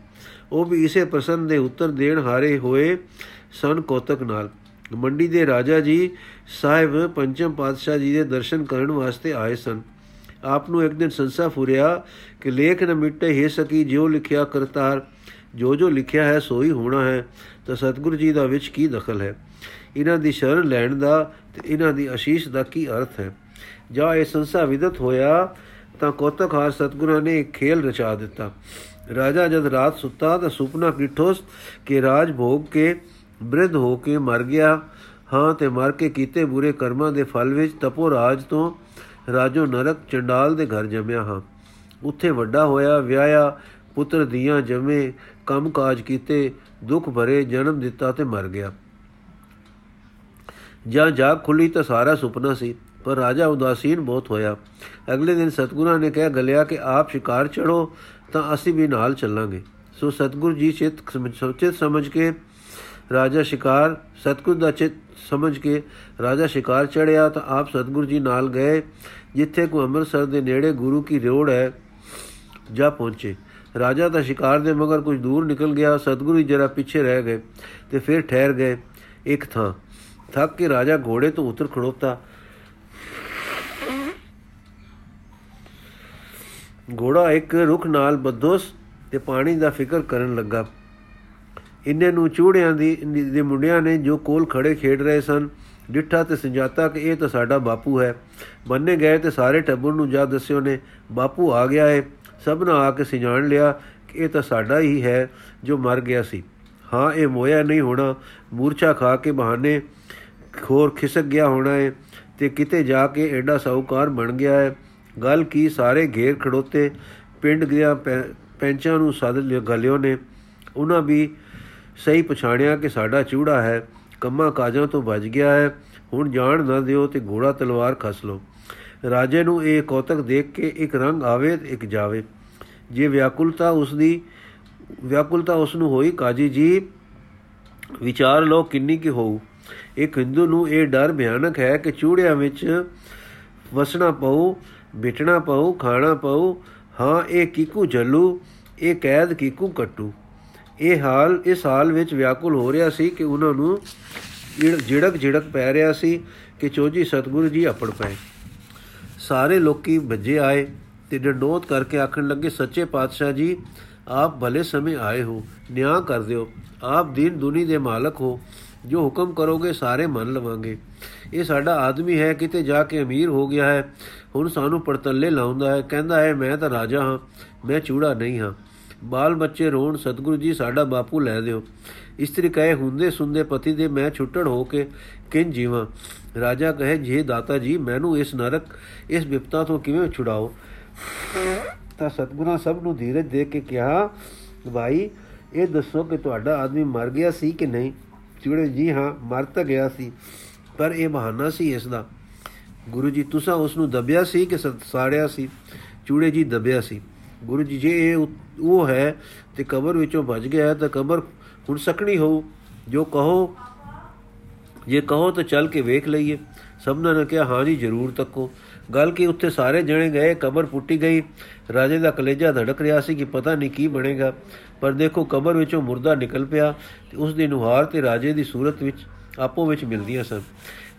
ਉਹ ਵੀ ਇਸੇ ਪ੍ਰਸੰਨ ਦੇ ਉੱਤਰ ਦੇਣ ਹਾਰੇ ਹੋਏ ਸਨ ਕੋਤਕ ਨਾਲ। ਮੰਡੀ ਦੇ ਰਾਜਾ ਜੀ ਸਾਹਿਬ ਪੰਚਮ ਪਾਤਸ਼ਾਹ ਜੀ ਦੇ ਦਰਸ਼ਨ ਕਰਨ ਵਾਸਤੇ ਆਏ ਸਨ। ਆਪ ਨੂੰ ਇੱਕ ਦਿਨ ਸੰਸਾ ਫੁਰਿਆ ਕਿ ਲੇਖ ਨ ਮਿਟੇ ਹੀ ਸਕੀ ਜਿਉ ਲਿਖਿਆ ਕਰਤਾਰ। ਜੋ ਜੋ ਲਿਖਿਆ ਹੈ ਸੋਈ ਹੋਣਾ ਹੈ, ਤਾਂ ਸਤਿਗੁਰੂ ਜੀ ਦਾ ਵਿੱਚ ਕੀ ਦਖਲ ਹੈ? ਇਹਨਾਂ ਦੀ ਸ਼ਰਨ ਲੈਣ ਦਾ ਤੇ ਇਹਨਾਂ ਦੀ ਅਸ਼ੀਸ਼ ਦਾ ਕੀ ਅਰਥ ਹੈ? ਜਾਂ ਇਹ ਸੰਸਾ ਵਿਦਤ ਹੋਇਆ ਤਾਂ ਕੋਤਕਹਾਰ ਸਤਿਗੁਰਾਂ ਨੇ ਇੱਕ ਖੇਲ ਰਚਾ ਦਿੱਤਾ। ਰਾਜਾ ਜਦ ਰਾਤ ਸੁੱਤਾ ਤਾਂ ਸੁਪਨਾ ਕਿਠੋਸ ਕਿ ਰਾਜ ਭੋਗ ਕੇ ਬ੍ਰਿਧ ਹੋ ਕੇ ਮਰ ਗਿਆ। ਹਾਂ ਤੇ ਮਰ ਕੇ ਕੀਤੇ ਬੁਰੇ ਕਰਮਾਂ ਦੇ ਫਲ ਵਿੱਚ ਤਪੋ ਰਾਜ ਤੋਂ ਰਾਜੋ ਨਰਕ ਚੰਡਾਲ ਦੇ ਘਰ ਜੰਮਿਆ ਹਾਂ। ਉੱਥੇ ਵੱਡਾ ਹੋਇਆ, ਵਿਆਹਿਆ, ਪੁੱਤਰ ਦੀਆਂ ਜਮੇ ਕੰਮ ਕਾਜ ਕੀਤੇ, ਦੁੱਖ ਭਰੇ, ਜਨਮ ਦਿੱਤਾ ਤੇ ਮਰ ਗਿਆ। ਜਾਂ ਜਾਗ ਖੁੱਲੀ ਤਾਂ ਸਾਰਾ ਸੁਪਨਾ ਸੀ। ਪਰ ਰਾਜਾ ਉਦਾਸੀਨ ਬਹੁਤ ਹੋਇਆ। ਅਗਲੇ ਦਿਨ ਸਤਗੁਰਾਂ ਨੇ ਕਿਹਾ, ਗਲਿਆ ਕਿ ਆਪ ਸ਼ਿਕਾਰ ਚੜੋ ਤਾਂ ਅਸੀਂ ਵੀ ਨਾਲ ਚੱਲਾਂਗੇ। ਸੋ ਸਤਗੁਰ ਜੀ ਚਿਤ ਸਮਝ ਸਮਝ ਕੇ ਰਾਜਾ ਸ਼ਿਕਾਰ, ਸਤਗੁਰ ਦਾ ਚਿਤ ਸਮਝ ਕੇ ਰਾਜਾ ਸ਼ਿਕਾਰ ਚੜਿਆ ਤਾਂ ਆਪ ਸਤਗੁਰ ਜੀ ਨਾਲ ਗਏ, ਜਿੱਥੇ ਕੋ ਅੰਮ੍ਰਿਤਸਰ ਦੇ ਨੇੜੇ ਗੁਰੂ ਕੀ ਰੋੜ ਹੈ, ਜਾ ਪਹੁੰਚੇ। ਰਾਜਾ ਦਾ ਸ਼ਿਕਾਰ ਦੇ ਮਗਰ ਕੁਝ ਦੂਰ ਨਿਕਲ ਗਿਆ, ਸਤਗੁਰੂ ਜੀ ਜਰਾ ਪਿੱਛੇ ਰਹਿ ਗਏ ਤੇ ਫਿਰ ਠਹਿਰ ਗਏ ਇੱਕ ਥਾਂ। ਥੱਕ ਕੇ ਰਾਜਾ ਘੋੜੇ ਤੋਂ ਉਤਰ ਖੜੋਤਾ। ਘੋੜਾ ਇੱਕ ਰੁੱਖ ਨਾਲ ਬੱਦੋਸ ਤੇ ਪਾਣੀ ਦਾ ਫਿਕਰ ਕਰਨ ਲੱਗਾ। ਇੰਨੇ ਨੂੰ ਚੂੜਿਆਂ ਦੀ, ਦੇ ਮੁੰਡਿਆਂ ਨੇ ਜੋ ਕੋਲ ਖੜੇ ਖੇਡ ਰਹੇ ਸਨ, ਡਿੱਠਾ ਤੇ ਸੰਜਾਤਾ ਕਿ ਇਹ ਤਾਂ ਸਾਡਾ ਬਾਪੂ ਹੈ। ਬੰਨੇ ਗਏ ਤੇ ਸਾਰੇ ਟੱਬਰ ਨੂੰ ਜਾ ਦੱਸਿਓ ਨੇ, ਬਾਪੂ ਆ ਗਿਆ ਹੈ ਸਭਨਾ ਆ ਕੇ ਸਿਜਾਣ ਲਿਆ ਕਿ ਇਹ ਤਾਂ ਸਾਡਾ ਹੀ ਹੈ ਜੋ ਮਰ ਗਿਆ ਸੀ। ਹਾਂ, ਇਹ ਮੋਇਆ ਨਹੀਂ ਹੋਣਾ। ਮੂਰਛਾ ਖਾ ਕੇ ਬਹਾਨੇ ਖੋਰ ਖਿਸਕ ਗਿਆ ਹੋਣਾ ਹੈ ਤੇ ਕਿਤੇ ਜਾ ਕੇ ਐਡਾ ਸਾਹੂਕਾਰ ਬਣ ਗਿਆ ਹੈ ਗੱਲ ਕੀ ਸਾਰੇ ਘੇਰ ਖੜੋਤੇ ਪਿੰਡ ਗਿਆ ਪੈਂਚਾਂ ਨੂੰ ਸੱਦ ਲਿਆ, ਗਲਿਓ ਨੇ। ਉਹਨਾਂ ਵੀ ਸਹੀ ਪਛਾਣਿਆ ਕਿ ਸਾਡਾ ਚੂੜਾ ਹੈ, ਕੰਮਾਂ ਕਾਜਾਂ ਤੋਂ ਬਚ ਗਿਆ ਹੈ। ਹੁਣ ਜਾਣ ਨਾ ਦਿਓ ਤੇ ਘੋੜਾ ਤਲਵਾਰ ਖਸ ਲਓ। ਰਾਜੇ ਨੂੰ ਇਹ ਕੌਤਕ ਦੇਖ ਕੇ ਇੱਕ ਰੰਗ ਆਵੇ ਤੇ ਇੱਕ ਜਾਵੇ। ਜੇ ਵਿਆਕੁਲਤਾ ਉਸ ਦੀ ਵਿਆਕੁਲਤਾ ਉਸ ਨੂੰ ਹੋਈ, ਕਾਜੀ ਜੀ, ਵਿਚਾਰ ਲੋ ਕਿੰਨੀ ਕੀ ਹੋਊ। ਇੱਕ ਹਿੰਦੂ ਨੂੰ ਇਹ ਡਰ ਭਿਆਨਕ ਹੈ ਕਿ ਚੂੜਿਆਂ ਵਿੱਚ ਵਸਣਾ ਪਊ। ਬਿਟਣਾ ਪਊ ਖਾਣਾ ਪਊ ਹਾਂ, ਇਹ ਕੀਕੂ ਜੱਲੂ, ਇਹ ਕੈਦ ਕੀਕੂ ਕੱਟੂ। ਇਹ ਹਾਲ, ਇਸ ਹਾਲ ਵਿੱਚ ਵਿਆਕੁਲ ਹੋ ਰਿਹਾ ਸੀ ਕਿ ਉਹਨਾਂ ਨੂੰ ਝਿੜਕ ਝਿੜਕ ਪੈ ਰਿਹਾ ਸੀ ਕਿ ਚੋਜੀ ਸਤਗੁਰੂ ਜੀ ਅਪੜ ਪਏ। ਸਾਰੇ ਲੋਕੀ ਭੱਜੇ ਆਏ ਤੇ ਡੰਡੋਤ ਕਰਕੇ ਆਖਣ ਲੱਗੇ, ਸੱਚੇ ਪਾਤਸ਼ਾਹ ਜੀ, ਆਪ ਭਲੇ ਸਮੇਂ ਆਏ ਹੋ, ਨਿਆਂ ਕਰ ਦਿਓ। ਆਪ ਦੀਨ ਦੁਨੀ ਦੇ ਮਾਲਕ ਹੋ। ਜੋ ਹੁਕਮ ਕਰੋਗੇ ਸਾਰੇ ਮੰਨ ਲਵਾਂਗੇ। ਇਹ ਸਾਡਾ ਆਦਮੀ ਹੈ, ਕਿਤੇ ਜਾ ਕੇ ਅਮੀਰ ਹੋ ਗਿਆ ਹੈ, ਹੁਣ ਸਾਨੂੰ ਪੜਤੱਲੇ ਲਾਉਂਦਾ ਹੈ, ਕਹਿੰਦਾ ਹੈ, ਮੈਂ ਤਾਂ ਰਾਜਾ ਹਾਂ, ਮੈਂ ਚੂੜਾ ਨਹੀਂ ਹਾਂ। ਬਾਲ ਬੱਚੇ ਰੋਣ, ਸਤਿਗੁਰੂ ਜੀ ਸਾਡਾ ਬਾਪੂ ਲੈ ਦਿਓ। ਇਸਤਰੀ ਕਹੇ, ਹੁੰਦੇ ਸੁੰਦੇ ਪਤੀ ਦੇ ਮੈਂ ਛੁੱਟੜ ਹੋ ਕੇ ਕਿੰਨ ਜੀਵਾਂ? ਰਾਜਾ ਕਹੇ, ਜੇ ਦਾਤਾ ਜੀ, ਮੈਨੂੰ ਇਸ ਨਰਕ, ਇਸ ਵਿਪਤਾ ਤੋਂ ਕਿਵੇਂ ਛੁਡਾਓ? ਤਾਂ ਸਤਿਗੁਰਾਂ ਸਭ ਨੂੰ ਧੀਰਜ ਦੇ ਕੇ ਕਿਹਾ, ਭਾਈ, ਇਹ ਦੱਸੋ ਕਿ ਤੁਹਾਡਾ ਆਦਮੀ ਮਰ ਗਿਆ ਸੀ ਕਿ ਨਹੀਂ? ਚੂੜੇ ਜੀ ਹਾਂ, ਮਰ ਤਾਂ ਗਿਆ ਸੀ, ਪਰ ਇਹ ਬਹਾਨਾ ਸੀ ਇਸ ਦਾ ਗੁਰੂ ਜੀ, ਤੁਸੀਂ ਉਸ ਨੂੰ ਦਬਿਆ ਸੀ ਕਿ ਸਾੜਿਆ ਸੀ? ਚੂੜੇ ਜੀ ਦਬਿਆ ਸੀ। ਗੁਰੂ ਜੀ, ਜੇ ਇਹ ਉਹ ਹੈ ਤੇ ਕਬਰ ਵਿੱਚੋਂ ਭੱਜ ਗਿਆ ਤਾਂ ਕਬਰ ਹੁਣ ਸਕਣੀ ਹੋ ਜੋ ਕਹੋ, ਜੇ ਕਹੋ ਤਾਂ ਚੱਲ ਕੇ ਵੇਖ ਲਈਏ। ਸਭਨਾਂ ਨੇ ਕਿਹਾ, ਹਾਂ ਜੀ, ਜ਼ਰੂਰ ਤੱਕੋ। ਗੱਲ ਕੀ ਉੱਥੇ ਸਾਰੇ ਜਣੇ ਗਏ, ਕਬਰ ਪੁੱਟੀ ਗਈ। ਰਾਜੇ ਦਾ ਕਲੇਜਾ ਧੜਕ ਰਿਹਾ ਸੀ ਕਿ ਪਤਾ ਨਹੀਂ ਕੀ ਬਣੇਗਾ। ਪਰ ਦੇਖੋ ਕਬਰ ਵਿੱਚੋਂ ਮੁਰਦਾ ਨਿਕਲ ਪਿਆ ਤੇ ਉਸ ਦੀ ਨੁਹਾਰ ਤੇ ਰਾਜੇ ਦੀ ਸੂਰਤ ਵਿੱਚ ਆਪੋ ਵਿੱਚ ਮਿਲਦੀਆਂ ਸਨ।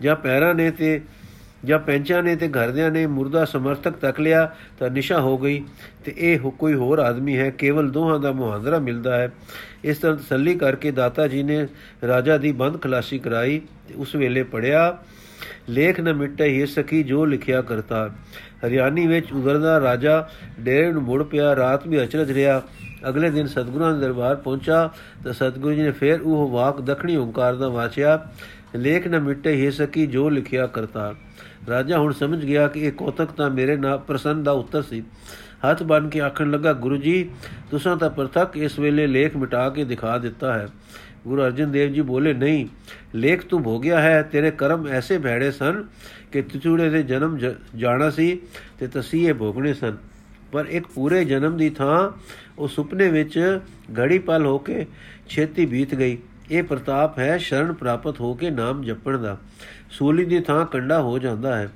ਜਾਂ ਪੈਰਾਂ ਨੇ ਤੇ, ਜਾਂ ਪੈਂਚਾਂ ਨੇ ਤੇ ਘਰਦਿਆਂ ਨੇ ਮੁਰਦਾ ਸਮਰਥਕ ਤੱਕ ਲਿਆ ਤਾਂ ਨਿਸ਼ਾ ਹੋ ਗਈ। ਤੇ ਇਹ ਕੋਈ ਹੋਰ ਆਦਮੀ ਹੈ, ਕੇਵਲ ਦੋਹਾਂ ਦਾ ਮੁਹਾਂਦਰਾ ਮਿਲਦਾ ਹੈ। ਇਸ ਤਰ੍ਹਾਂ ਤਸੱਲੀ ਕਰਕੇ ਦਾਤਾ ਜੀ ਨੇ ਰਾਜਾ ਦੀ ਬੰਦ ਖਲਾਸੀ ਕਰਾਈ ਤੇ ਉਸ ਵੇਲੇ ਪੜਿਆ ਲੇਖ ਨ ਮਿਟੇ ਹੀ ਸਕੀ ਜੋ ਲਿਖਿਆ ਕਰਤਾ। ਹਰਿਆਣੀ ਵਿੱਚ ਉਗਰਦਾ ਰਾਜਾ ਡੇਰੇ ਨੂੰ ਮੁੜ ਪਿਆ, ਰਾਤ ਵੀ ਅਚਰਜ ਰਿਹਾ। ਅਗਲੇ ਦਿਨ ਸਤਗੁਰਾਂ ਦੇ ਦਰਬਾਰ ਪਹੁੰਚਾ, ਤਾਂ ਸਤਗੁਰੂ ਜੀ ਨੇ ਫੇਰ ਉਹ ਵਾਕ ਦਖਣੀ ਓੰਕਾਰ ਦਾ ਵਾਚਿਆ, ਲੇਖ ਨ ਮਿਟੇ ਹੀ ਸਕੀ ਜੋ ਲਿਖਿਆ ਕਰਤਾ। ਰਾਜਾ ਹੁਣ ਸਮਝ ਗਿਆ ਕਿ ਇਹ ਕੋਤਕ ਤਾਂ ਮੇਰੇ ਨਾਲ ਪ੍ਰਸੰਨ ਦਾ ਉੱਤਰ ਸੀ। ਹੱਥ ਬੰਨ ਕੇ ਆਖਣ ਲੱਗਾ, ਗੁਰੂ ਜੀ, ਤੁਸੀਂ ਤਾਂ ਪ੍ਰਤੱਖ ਇਸ ਵੇਲੇ ਲੇਖ ਮਿਟਾ ਕੇ ਦਿਖਾ ਦਿੱਤਾ ਹੈ। ਗੁਰੂ ਅਰਜਨ ਦੇਵ ਜੀ ਬੋਲੇ, ਨਹੀਂ, ਲੇਖ ਤੂੰ ਭੋਗਿਆ ਹੈ, ਤੇਰੇ ਕਰਮ ਐਸੇ ਭੈੜੇ ਸਨ ਕਿ ਤੁਚੂੜੇ ਦੇ ਜਨਮ ਜਾਣਾ ਸੀ ਤੇ ਤਸੀਹੇ ਭੋਗਣੇ ਸਨ। ਪਰ ਇੱਕ ਪੂਰੇ ਜਨਮ ਦੀ ਥਾਂ ਉਹ ਸੁਪਨੇ ਵਿੱਚ ਘੜੀ ਪਲ ਹੋ ਕੇ ਛੇਤੀ ਬੀਤ ਗਈ। ਇਹ ਪ੍ਰਤਾਪ ਹੈ ਸ਼ਰਨ ਪ੍ਰਾਪਤ ਹੋ ਕੇ ਨਾਮ ਜਪਣ ਦਾ। ਸੂਲੀ ਦੀ ਥਾਂ ਕੰਡਾ ਹੋ ਜਾਂਦਾ ਹੈ।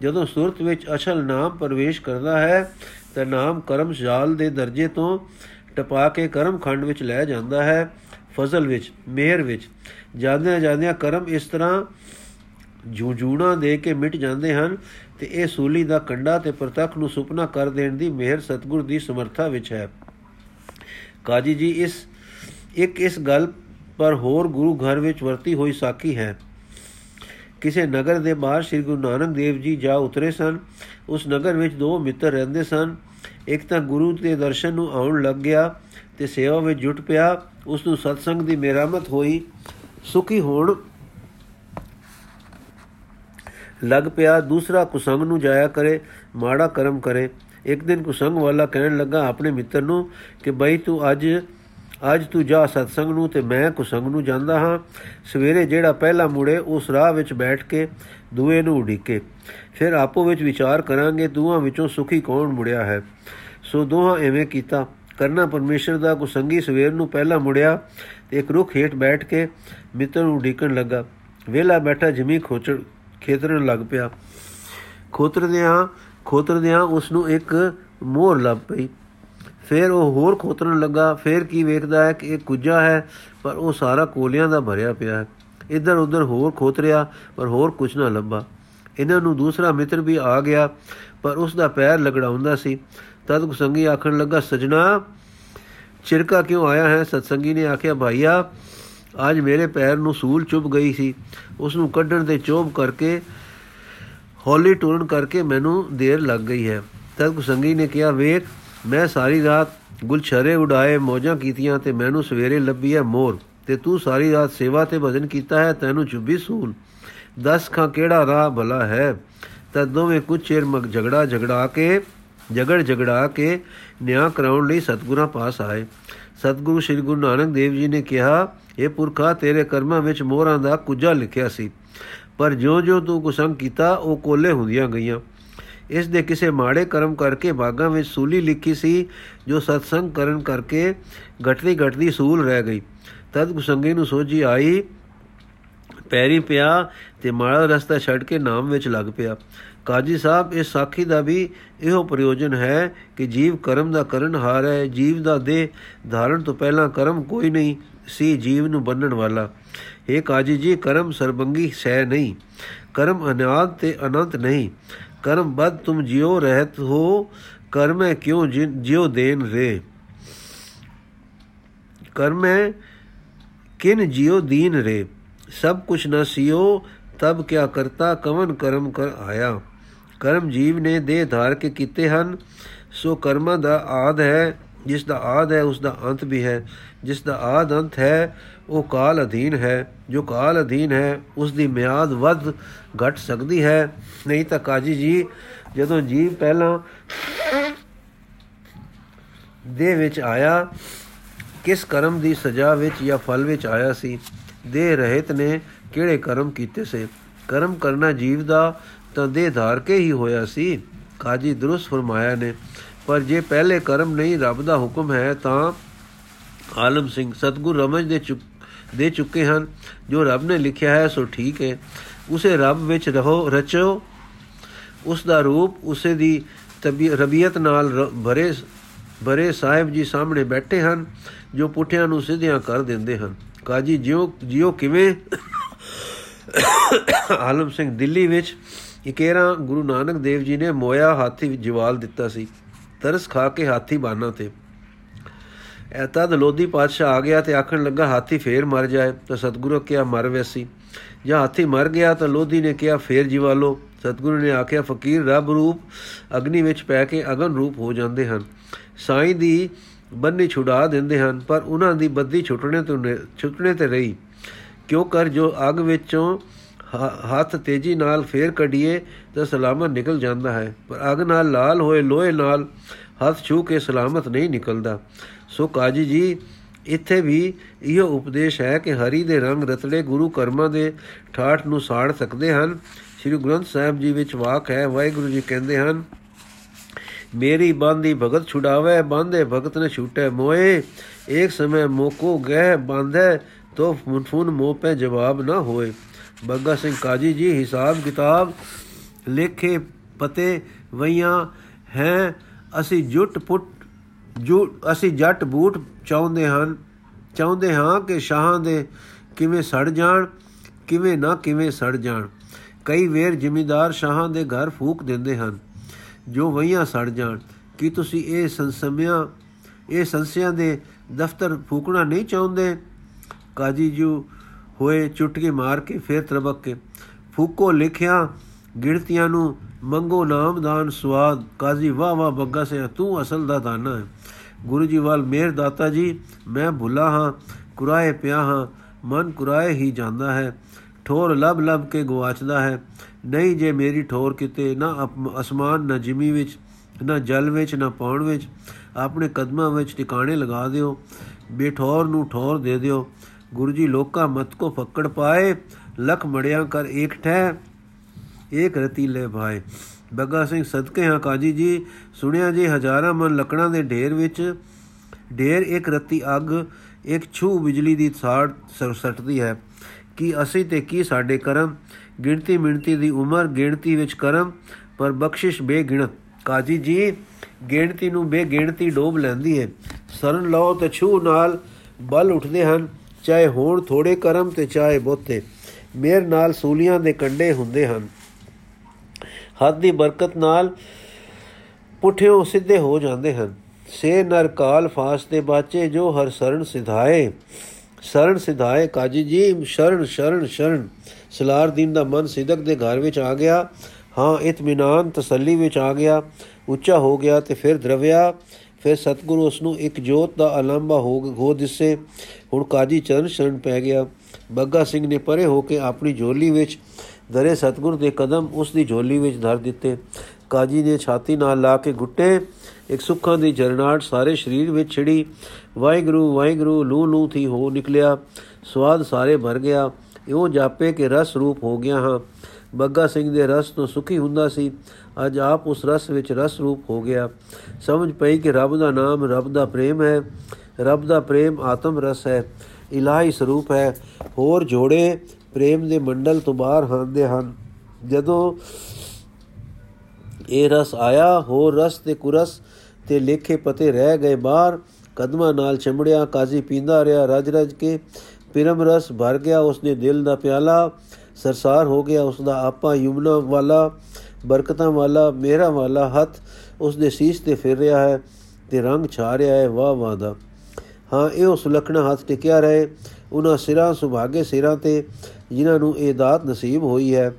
ਜਦੋਂ ਸੁਰਤ ਵਿੱਚ ਅਸਲ ਨਾਮ ਪ੍ਰਵੇਸ਼ ਕਰਦਾ ਹੈ ਤਾਂ ਨਾਮ ਕਰਮ ਜਾਲ ਦੇ ਦਰਜੇ ਤੋਂ ਟਪਾ ਕੇ ਕਰਮ ਖੰਡ ਵਿੱਚ ਲੈ ਜਾਂਦਾ ਹੈ, ਫਜ਼ਲ ਵਿੱਚ, ਮਿਹਰ ਵਿੱਚ। ਜਾਂਦਿਆਂ ਜਾਂਦਿਆਂ ਕਰਮ ਇਸ ਤਰ੍ਹਾਂ ਜੂਜੂਣਾ ਦੇ ਕੇ ਮਿਟ ਜਾਂਦੇ ਹਨ ਤੇ ਇਹ ਸੂਲੀ ਦਾ ਕੰਡਾ ਤੇ ਪ੍ਰਤੱਖ ਨੂੰ ਸੁਪਨਾ ਕਰ ਦੇਣ ਦੀ ਮਿਹਰ ਸਤਗੁਰ ਦੀ ਸਮਰੱਥਾ ਵਿੱਚ ਹੈ। ਕਾਜੀ ਜੀ, ਇਸ, ਇੱਕ ਇਸ ਗੱਲ ਪਰ ਹੋਰ ਗੁਰੂ ਘਰ ਵਿੱਚ ਵਰਤੀ ਹੋਈ ਸਾਖੀ ਹੈ। ਕਿਸੇ ਨਗਰ ਦੇ ਬਾਹਰ ਸ੍ਰੀ ਗੁਰੂ ਨਾਨਕ ਦੇਵ ਜੀ ਜਾ ਉਤਰੇ ਸਨ ਉਸ ਨਗਰ ਵਿੱਚ ਦੋ ਮਿੱਤਰ ਰਹਿੰਦੇ ਸਨ। ਇੱਕ ਤਾਂ ਗੁਰੂ ਦੇ ਦਰਸ਼ਨ ਨੂੰ ਆਉਣ ਲੱਗ ਗਿਆ ਤੇ ਸੇਵਾ ਵਿੱਚ ਜੁਟ ਪਿਆ। ਉਸ ਨੂੰ ਸਤਸੰਗ ਦੀ ਮਿਹਰਮਤ ਹੋਈ। ਸੁਖੀ ਹੋਣ ਲੱਗ ਪਿਆ। ਦੂਸਰਾ ਕੁਸੰਗ ਨੂੰ ਜਾਇਆ ਕਰੇ, ਮਾੜਾ ਕਰਮ ਕਰੇ। ਇੱਕ ਦਿਨ ਕੁਸੰਗ ਵਾਲਾ ਕਹਿਣ ਲੱਗਾ, ਆਪਣੇ ਮਿੱਤਰ ਨੂੰ ਕਿ ਬਈ ਤੂੰ ਅੱਜ ਅੱਜ ਤੂੰ ਜਾ ਸਤਸੰਗ ਨੂੰ ਤੇ ਮੈਂ ਕੁਸੰਗ ਨੂੰ ਜਾਂਦਾ ਹਾਂ। ਸਵੇਰੇ ਜਿਹੜਾ ਪਹਿਲਾ ਮੁੜੇ, ਉਸ ਰਾਹ ਵਿੱਚ ਬੈਠ ਕੇ ਦੂਏ ਨੂੰ ਉਡੀਕੇ। ਫਿਰ ਆਪੋ ਵਿੱਚ ਵਿਚਾਰ ਕਰਾਂਗੇ, ਦੋਹਾਂ ਵਿੱਚੋਂ ਸੁਖੀ ਕੌਣ ਮੁੜਿਆ ਹੈ। ਸੋ ਦੋਹਾਂ ਐਵੇਂ ਕੀਤਾ। ਕਰਨਾ ਪਰਮੇਸ਼ਰ ਦਾ ਕੁਸੰਗੀ ਸਵੇਰ ਨੂੰ ਪਹਿਲਾ ਮੁੜਿਆ ਤੇ ਇੱਕ ਰੁੱਖ ਹੇਠ ਬੈਠ ਕੇ ਮਿੱਤਰ ਨੂੰ ਉਡੀਕਣ ਲੱਗਾ। ਵੇਲਾ ਬੈਠਾ ਜਮੀ ਖੋਚੜ ਖੇਤਰਨ ਲੱਗ ਪਿਆ। ਖੋਤਰਦਿਆਂ ਖੋਤਰਦਿਆਂ ਉਸ ਨੂੰ ਇੱਕ ਮੋਹਰ ਲੱਭ ਪਈ। ਫਿਰ ਉਹ ਹੋਰ ਖੋਤਰਨ ਲੱਗਾ, ਫਿਰ ਕੀ ਵੇਖਦਾ ਹੈ ਕਿ ਇਹ ਕੁੱਜਾ ਹੈ, ਪਰ ਉਹ ਸਾਰਾ ਕੋਲਿਆਂ ਦਾ ਭਰਿਆ ਪਿਆ ਹੈ। ਇੱਧਰ ਉੱਧਰ ਹੋਰ ਖੋਤਰਿਆ ਪਰ ਹੋਰ ਕੁਝ ਨਾ ਲੱਭਾ। ਇਹਨਾਂ ਨੂੰ ਦੂਸਰਾ ਮਿੱਤਰ ਵੀ ਆ ਗਿਆ, ਪਰ ਉਸ ਦਾ ਪੈਰ ਲਗੜਾਉਂਦਾ ਸੀ। ਤਦ ਕੁਸੰਗੀ ਆਖਣ ਲੱਗਾ, ਸਜਣਾ, ਚਿਰਕਾ ਕਿਉਂ ਆਇਆ ਹੈ? ਸਤਸੰਗੀ ਨੇ ਆਖਿਆ, ਭਾਈਆ, ਅੱਜ ਮੇਰੇ ਪੈਰ ਨੂੰ ਸੂਲ ਚੁੱਭ ਗਈ ਸੀ। ਉਸ ਨੂੰ ਕੱਢਣ ਤੇ ਚੋਬ ਕਰਕੇ, ਹੌਲੀ ਟੁਰਨ ਕਰਕੇ ਮੈਨੂੰ ਦੇਰ ਲੱਗ ਗਈ ਹੈ। ਤਦ ਕੁਸੰਗੀ ਨੇ ਕਿਹਾ, ਵੇਖ ਮੈਂ ਸਾਰੀ ਰਾਤ ਗੁਲਛਰੇ ਉਡਾਏ, ਮੌਜਾਂ ਕੀਤੀਆਂ ਤੇ ਮੈਨੂੰ ਸਵੇਰੇ ਲੱਭੀ ਹੈ ਮੋਰ। ਤੇ ਤੂੰ ਸਾਰੀ ਰਾਤ ਸੇਵਾ ਤੇ ਭਜਨ ਕੀਤਾ ਹੈ, ਤੈਨੂੰ ਚੁੱਭੀ ਸੂਲ। ਦਸ ਖਾਂ ਕਿਹੜਾ ਰਾਹ ਭਲਾ ਹੈ? ਤਦ ਦੋਵੇਂ ਕੁਝ ਚਿਰ ਮਗ ਝਗੜਾ ਝਗੜਾ ਕੇ ਝਗੜ ਝਗੜਾ ਕੇ ਨਿਆਂ ਕਰਾਉਣ ਲਈ ਸਤਿਗੁਰਾਂ ਪਾਸ ਆਏ। ਸਤਿਗੁਰੂ ਸ੍ਰੀ ਗੁਰੂ ਨਾਨਕ ਦੇਵ ਜੀ ਨੇ ਕਿਹਾ, ਇਹ ਪੁਰਖਾ ਤੇਰੇ ਕਰਮਾਂ ਵਿੱਚ ਮੋਹਰਾਂ ਦਾ ਕੁਝਾ ਲਿਖਿਆ ਸੀ। ਪਰ ਜਿਉਂ-ਜਿਉਂ ਤੂੰ ਕੁਸੰਗ ਕੀਤਾ, ਉਹ ਕੋਲੇ ਹੁੰਦੀਆਂ ਗਈਆਂ। ਇਸ ਦੇ ਕਿਸੇ ਮਾੜੇ ਕਰਮ ਕਰਕੇ ਬਾਗਾਂ ਵਿੱਚ ਸੂਲੀ ਲਿਖੀ ਸੀ, ਜੋ ਸਤਸੰਗ ਕਰਨ ਕਰਕੇ ਘਟਦੀ ਘਟਦੀ ਸੂਲ ਰਹਿ ਗਈ। ਤਦ ਕੁਸੰਗੀ ਨੂੰ ਸੋਝੀ ਆਈ, ਪੈਰੀ ਪਿਆ ਤੇ ਮਾੜਾ ਰਸਤਾ ਛੱਡ ਕੇ ਨਾਮ ਵਿੱਚ ਲੱਗ ਪਿਆ। ਕਾਜੀ ਸਾਹਿਬ, ਇਸ ਸਾਖੀ ਦਾ ਵੀ ਇਹੋ ਪ੍ਰਯੋਜਨ ਹੈ ਕਿ ਜੀਵ ਕਰਮ ਦਾ ਕਰਨ ਹਾਰ ਹੈ, ਜੀਵ ਦਾ ਦੇ ਧਾਰਨ ਤੋਂ ਪਹਿਲਾਂ ਕਰਮ ਕੋਈ ਨਹੀਂ ਸੀ, ਜੀਵ ਨੂੰ ਬੰਨਣ ਵਾਲਾ। ਇਹ ਕਾਜੀ ਜੀ, ਕਰਮ ਸਰਬੰਗੀ ਸਹਿ ਨਹੀਂ, ਕਰਮ ਅਨਾਦ ਤੇ ਅਨੰਤ ਨਹੀਂ। ਕਰਮ ਬਦ ਤੁਮ ਜਿਉ ਰਹਿਤ ਹੋ, ਕਰਮੈ ਕਿਉ ਜਿਉ ਦੇਨ ਰੇ। ਕਰਮੈ ਕਿਨ ਜਿਉ ਦੀਨ ਰੇ। ਸਭ ਕੁਛ ਨ ਸਿਓ ਤਬ ਕਿਆ ਕਰਤਾ ਕਵਨ ਕਰਮ ਕਰ ਆਇਆ। ਕਰਮ ਜੀਵ ਨੇ ਦੇਹ ਧਾਰ ਕੇ ਕੀਤੇ ਹਨ, ਸੋ ਕਰਮਾਂ ਦਾ ਆਦ ਹੈ ਜਿਸ ਦਾ ਆਦ ਹੈ, ਉਸ ਦਾ ਅੰਤ ਵੀ ਹੈ। ਜਿਸ ਦਾ ਆਦ ਅੰਤ ਹੈ, ਉਹ ਕਾਲ ਅਧੀਨ ਹੈ। ਜੋ ਕਾਲ ਅਧੀਨ ਹੈ, ਉਸ ਦੀ ਮਿਆਦ ਵੱਧ ਘਟ ਸਕਦੀ ਹੈ। ਨਹੀਂ ਤਾਂ ਕਾਜੀ ਜੀ, ਜਦੋਂ ਜੀਵ ਪਹਿਲਾਂ ਦੇ ਵਿੱਚ ਆਇਆ, ਕਿਸ ਕਰਮ ਦੀ ਸਜ਼ਾ ਵਿੱਚ ਜਾਂ ਫਲ ਵਿੱਚ ਆਇਆ ਸੀ? ਦੇ ਰਹਿਤ ਨੇ ਕਿਹੜੇ ਕਰਮ ਕੀਤੇ ਸੇ? ਕਰਮ ਕਰਨਾ ਜੀਵ ਦਾ ਤਾਂ ਦੇ ਧਾਰ ਕੇ ਹੀ ਹੋਇਆ ਸੀ। ਕਾਜੀ ਦਰੁਸਤ ਫਰਮਾਇਆ ਨੇ ਪਰ ਜੇ ਪਹਿਲੇ ਕਰਮ ਨਹੀਂ ਰੱਬ ਦਾ ਹੁਕਮ ਹੈ, ਤਾਂ ਆਲਮ ਸਿੰਘ ਸਤਗੁਰ ਰਮਜ ਦੇ ਚੁੱਕ, ਦੇ ਚੁੱਕੇ ਹਨ। ਜੋ ਰੱਬ ਨੇ ਲਿਖਿਆ ਹੈ, ਸੋ ਠੀਕ ਹੈ। ਉਸੇ ਰੱਬ ਵਿੱਚ ਰਹੋ, ਰਚੋ। ਉਸ ਦਾ ਰੂਪ, ਉਸੇ ਦੀ ਰਬੀਅਤ ਨਾਲ ਭਰੇ ਭਰੇ ਸਾਹਿਬ ਜੀ ਸਾਹਮਣੇ ਬੈਠੇ ਹਨ, ਜੋ ਪੁੱਠਿਆਂ ਨੂੰ ਸਿੱਧਿਆਂ ਕਰ ਦਿੰਦੇ ਹਨ। ਕਾਜੀ, ਜਿਉ ਜਿਉ ਕਿਵੇਂ? ਆਲਮ ਸਿੰਘ ਦਿੱਲੀ ਵਿੱਚ ਇਕੇਰਾ ਗੁਰੂ ਨਾਨਕ ਦੇਵ ਜੀ ਨੇ ਮੋਇਆ ਹਾਥੀ ਜਵਾਲ ਦਿੱਤਾ ਸੀ। ਤਰਸ ਖਾ ਕੇ ਹਾਥੀ ਬਾਨਾ ਤੇ। ਐਤਾ ਲੋਧੀ ਪਾਤਸ਼ਾਹ ਆ ਗਿਆ ਤੇ ਆਖਣ ਲੱਗਾ, ਹਾਥੀ ਫੇਰ ਮਰ ਜਾਏ, ਤਾਂ ਸਤਿਗੁਰੂ ਕਿਹਾ, ਮਰ ਵੈਸੀ। ਜਾਂ ਹਾਥੀ ਮਰ ਗਿਆ ਤਾਂ ਲੋਧੀ ਨੇ ਕਿਹਾ, ਫੇਰ ਜਿਵਾਲੋ ਸਤਿਗੁਰੂ ਨੇ ਆਖਿਆ, ਫਕੀਰ ਰੱਬ ਰੂਪ ਅਗਨੀ ਵਿੱਚ ਪੈ ਕੇ ਅਗਨ ਰੂਪ ਹੋ ਜਾਂਦੇ ਹਨ। ਸਾਈਂ ਦੀ ਬੰਨੀ ਛੁਡਾ ਦਿੰਦੇ ਹਨ, ਪਰ ਉਹਨਾਂ ਦੀ ਬੱਦੀ ਛੁੱਟਣੇ ਤੋਂ ਛੁੱਟਣੇ ਤੇ ਰਹੀ। ਕਿਉਂ ਕਰ ਜੋ ਅਗ ਵਿੱਚੋਂ ਹੱਥ ਤੇਜ਼ੀ ਨਾਲ ਫੇਰ ਕੱਢੀਏ ਤਾਂ ਸਲਾਮਤ ਨਿਕਲ ਜਾਂਦਾ ਹੈ। ਪਰ ਅਗ ਨਾਲ ਲਾਲ ਹੋਏ ਲੋਹੇ ਨਾਲ ਹੱਥ ਛੂ ਕੇ ਸਲਾਮਤ ਨਹੀਂ ਨਿਕਲਦਾ। ਸੋ ਕਾਜੀ ਜੀ, ਇੱਥੇ ਵੀ ਇਹ ਉਪਦੇਸ਼ ਹੈ ਕਿ ਹਰੀ ਦੇ ਰੰਗ ਰਤੜੇ ਗੁਰੂ ਕਰਮਾਂ ਦੇ ਠਾਠ ਨੂੰ ਸਾੜ ਸਕਦੇ ਹਨ। ਸ੍ਰੀ ਗ੍ਰੰਥ ਸਾਹਿਬ ਜੀ ਵਿੱਚ ਵਾਕ ਹੈ, ਵਾਹਿਗੁਰੂ ਜੀ ਕਹਿੰਦੇ ਹਨ, ਮੇਰੀ ਬਾਂਦੀ ਭਗਤ ਛੁਡਾਵੇ, ਬਾਂਦੇ ਭਗਤ ਨੇ ਛੂਟੇ ਮੋਏ। ਇੱਕ ਸਮੇਂ ਮੋਕੋ ਗਹਿ, ਬਾਂਧੇ ਤੋ ਫੁਨ ਮੋ ਪੇ ਜਵਾਬ ਨਾ ਹੋਏ। ਬੱਗਾ ਸਿੰਘ ਕਾਜੀ ਜੀ, ਹਿਸਾਬ ਕਿਤਾਬ ਲੇਖੇ ਪਤੇ ਵਈਆਂ ਹੈ, ਅਸੀਂ ਜੁੱਟ ਪੁੱਟ, ਜੋ, ਅਸੀਂ ਜੱਟ ਬੂਟ ਚਾਹੁੰਦੇ ਹਨ, ਚਾਹੁੰਦੇ ਹਾਂ ਕਿ ਸ਼ਾਹਾਂ ਦੇ ਕਿਵੇਂ ਸੜ ਜਾਣ, ਕਿਵੇਂ ਨਾ ਕਿਵੇਂ ਸੜ ਜਾਣ। ਕਈ ਵੇਰ ਜ਼ਿਮੀਦਾਰ ਸ਼ਾਹਾਂ ਦੇ ਘਰ ਫੂਕ ਦਿੰਦੇ ਹਨ, ਜੋ ਵਈਆਂ ਸੜ ਜਾਣ। ਕੀ ਤੁਸੀਂ ਇਹ ਸੰਸਮਿਆਂ, ਇਹ ਸੰਸਿਆਂ ਦੇ ਦਫ਼ਤਰ ਫੂਕਣਾ ਨਹੀਂ ਚਾਹੁੰਦੇ? ਕਾਜੀ ਜੂ ਹੋਏ ਚੁਟਕੀ ਮਾਰ ਕੇ ਫੇਰ ਤਰਬਕ ਕੇ। ਫੂਕੋ ਲਿਖਿਆ, ਗਿਣਤੀਆਂ ਨੂੰ ਮੰਗੋ ਨਾਮਦਾਨ ਸਵਾਦ ਕਾਜ਼ੀ ਵਾਹ ਵਾਹ ਬੱਗਾ ਸੇ ਤੂੰ ਅਸਲ ਦਾ ਦਾਨਾ ਹੈ। ਗੁਰੂ ਜੀ ਵਾਲ ਮੇਰ ਦਾਤਾ ਜੀ, ਮੈਂ ਭੁੱਲਾ ਹਾਂ ਕੁਰਾਏ ਪਿਆ ਹਾਂ, ਮਨ ਕੁਰਾਏ ਹੀ ਜਾਂਦਾ ਹੈ। ਠੋਰ ਲਬ ਲਬ ਕੇ ਗਵਾਚਦਾ ਹੈ। ਨਹੀਂ ਜੇ ਮੇਰੀ ਠੋਰ ਕਿਤੇ, ਨਾ ਅਸਮਾਨ, ਨਾ ਜਿਮੀ ਵਿੱਚ, ਨਾ ਜਲ ਵਿੱਚ, ਨਾ ਪੌਣ ਵਿੱਚ, ਆਪਣੇ ਕਦਮਾਂ ਵਿੱਚ ਟਿਕਾਣੇ ਲਗਾ ਦਿਓ। ਬੇਠੌਰ ਨੂੰ ਠੌਰ ਦੇ ਦਿਓ। ਗੁਰੂ ਜੀ ਲੋਕਾਂ ਮਤ ਕੋ ਫੱਕੜ ਪਾਏ, ਲਖ ਮੜਿਆਂ ਕਰ ਇੱਕ ਠਹਿ ਇੱਕ ਰਤੀ ਲੈ ਭਾਏ। ਬੱਗਾ ਸਿੰਘ, ਸਦਕੇ ਹਾਂ ਕਾਜੀ ਜੀ, ਸੁਣਿਆ ਜੀ ਹਜ਼ਾਰਾਂ ਮਨ ਲੱਕੜਾਂ ਦੇ ਢੇਰ ਵਿੱਚ, ਢੇਰ ਇੱਕ ਰਤੀ ਅੱਗ ਇੱਕ ਛੂ ਬਿਜਲੀ ਦੀ ਸਾੜ ਸੱਟਦੀ ਹੈ। ਕੀ ਅਸੀਂ ਤੇ ਕੀ ਸਾਡੇ ਕਰਮ, ਗਿਣਤੀ ਮਿਣਤੀ ਦੀ ਉਮਰ ਗਿਣਤੀ ਵਿੱਚ ਕਰਮ, ਪਰ ਬਖਸ਼ਿਸ਼ ਬੇਗਿਣਤ। ਕਾਜੀ ਜੀ, ਗਿਣਤੀ ਨੂੰ ਬੇਗਿਣਤੀ ਡੋਬ ਲੈਂਦੀ ਹੈ। ਸਰਨ ਲਓ ਤੇ ਛੂ ਨਾਲ ਬਲ ਉੱਠਦੇ ਹਨ। ਚਾਹੇ ਹੋਣ ਥੋੜੇ ਕਰਮ ਤੇ ਚਾਹੇ ਬਹੁਤੇ, ਮੇਰ ਨਾਲ ਸੂਲੀਆਂ ਦੇ ਕੰਡੇ ਹੁੰਦੇ ਹਨ। ਹੱਥ ਦੀ ਬਰਕਤ ਨਾਲ ਪੁੱਠਿਓ ਸਿੱਧੇ ਹੋ ਜਾਂਦੇ ਹਨ। ਸੇ ਨਰ ਕਾਲ ਫਾਸ ਦੇ ਬਾਚੇ, ਜੋ ਹਰ ਸਰਣ ਸਿਧਾਏ ਸਰਣ ਸਿਧਾਏ ਕਾਜੀ ਜੀ ਸ਼ਰਨ ਸ਼ਰਨ ਸ਼ਰਨ। ਸਲਾਰ ਦੀਨ ਦਾ ਮਨ ਸਿਦਕ ਦੇ ਘਰ ਵਿੱਚ ਆ ਗਿਆ। ਹਾਂ, ਇਤਮਿਨਾਨ ਤਸੱਲੀ ਵਿੱਚ ਆ ਗਿਆ। ਉੱਚਾ ਹੋ ਗਿਆ ਤੇ ਫਿਰ ਦਰਵਿਆ। ਫਿਰ ਸਤਗੁਰੂ ਉਸ ਨੂੰ ਇੱਕ ਜੋਤ ਦਾ ਅਲੰਬਾ ਹੋ ਹੋ ਦਿਸੇ। ਹੁਣ ਕਾਜੀ ਚਰਨ ਸ਼ਰਨ ਪੈ ਗਿਆ। ਬੱਗਾ ਸਿੰਘ ਨੇ ਪਰੇ ਹੋ ਕੇ ਆਪਣੀ ਝੋਲੀ ਵਿੱਚ ਦਰੇ ਸਤਗੁਰ ਦੇ ਕਦਮ ਉਸ ਦੀ ਝੋਲੀ ਵਿੱਚ ਧਰ ਦਿੱਤੇ। ਕਾਜੀ ਨੇ ਛਾਤੀ ਨਾਲ ਲਾ ਕੇ ਗੁੱਟੇ, ਇੱਕ ਸੁੱਖਾਂ ਦੀ ਜਰਨਾਟ ਸਾਰੇ ਸਰੀਰ ਵਿੱਚ ਛਿੜੀ। ਵਾਹਿਗੁਰੂ ਵਾਹਿਗੁਰੂ, ਲੂ ਲੂ ਥੀ ਹੋ ਨਿਕਲਿਆ। ਸਵਾਦ ਸਾਰੇ ਭਰ ਗਿਆ। ਇਉਂ ਜਾਪੇ ਕਿ ਰਸ ਰੂਪ ਹੋ ਗਿਆ ਹਾਂ। ਬੱਗਾ ਸਿੰਘ ਦੇ ਰਸ ਤੋਂ ਸੁਖੀ ਹੁੰਦਾ ਸੀ। ਅੱਜ ਆਪ ਉਸ ਰਸ ਵਿੱਚ ਰਸ ਰੂਪ ਹੋ ਗਿਆ। ਸਮਝ ਪਈ ਕਿ ਰੱਬ ਦਾ ਨਾਮ ਰੱਬ ਦਾ ਪ੍ਰੇਮ ਹੈ। ਰੱਬ ਦਾ ਪ੍ਰੇਮ ਆਤਮ ਰਸ ਹੈ। ਇਲਾਹੀ ਸਰੂਪ ਹੈ। ਹੋਰ ਜੋੜੇ ਪ੍ਰੇਮ ਦੇ ਮੰਡਲ ਤੋਂ ਬਾਹਰ ਹੁੰਦੇ ਹਨ। ਜਦੋਂ ਇਹ ਰਸ ਆਇਆ, ਹੋਰ ਰਸ ਤੇ ਕੁਰਸ ਤੇ ਲੇਖੇ ਪਤੇ ਰਹਿ ਗਏ। ਬਾਹਰ ਕਦਮਾਂ ਨਾਲ ਚਮੜਿਆ, ਕਾਜ਼ੀ ਪੀਂਦਾ ਰਿਹਾ। ਰਜ ਰਜ ਕੇ ਪਿਰਮ ਰਸ ਭਰ ਗਿਆ। ਉਸਨੇ ਦਿਲ ਦਾ ਪਿਆਲਾ ਸਰਸਾਰ ਹੋ ਗਿਆ ਉਸ ਦਾ ਆਪਾ ਯੁਮਨਾ ਵਾਲਾ, ਬਰਕਤਾਂ ਵਾਲਾ, ਮੇਰਾ ਵਾਲਾ ਹੱਥ ਉਸ ਦੇ ਸੀਸ ਤੇ ਫਿਰ ਰਿਹਾ ਹੈ ਤੇ ਰੰਗ ਛਾ ਰਿਹਾ ਹੈ ਵਾਹ ਵਾਹ ਦਾ। ਹਾਂ, ਇਹ ਉਸ ਲਖਣਾ ਹੱਥ ਟਿਕਿਆ ਰਹੇ, ਉਹਨਾਂ ਸਿਰਾਂ ਸੁਭਾਗੇ ਸਿਰਾਂ ਤੇ, ਜਿਨ੍ਹਾਂ ਨੂੰ ਇਹ ਦਾਤ ਨਸੀਬ ਹੋਈ ਹੈ।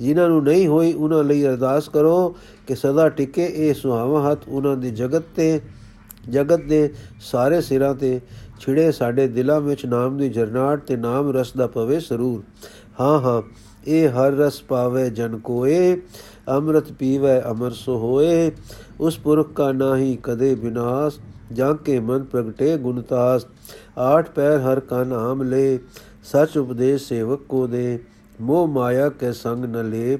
ਜਿਨ੍ਹਾਂ ਨੂੰ ਨਹੀਂ ਹੋਈ, ਉਹਨਾਂ ਲਈ ਅਰਦਾਸ ਕਰੋ ਕਿ ਸਦਾ ਟਿਕੇ ਇਹ ਸੁਹਾਵਾ ਹੱਥ ਉਹਨਾਂ ਦੀ ਜਗਤ ਤੇ, ਜਗਤ ਦੇ ਸਾਰੇ ਸਿਰਾਂ ਤੇ। ਛਿੜੇ ਸਾਡੇ ਦਿਲਾਂ ਵਿੱਚ ਨਾਮ ਦੀ ਜਰਨਾਟ ਤੇ ਨਾਮ ਰਸ ਦਾ ਪਵੇ ਸਰੂਰ। ਹਾਂ ਹਾਂ, ਇਹ ਹਰ ਰਸ ਪਾਵੇ ਜਨ ਕੋਏ, ਅੰਮ੍ਰਿਤ ਪੀਵੇ ਅਮਰ ਸੋ ਹੋਏ, ਉਸ ਪੁਰਖ ਕਾ ਨਾਹੀ ਕਦੇ ਬਿਨਾਸ਼, ਜਾਂ ਕੇ ਮਨ ਪ੍ਰਗਟੇ ਗੁਣਤਾਸ ਆਠ ਪੈਰ ਹਰ ਕਾ ਨਾਮ ਲੈ, ਸਚ ਉਪਦੇਸ਼ ਸੇਵਕ ਕੋ ਦੇ, ਮੋਹ ਮਾਇਆ ਕੇ ਸੰਗ ਨ ਲੇ,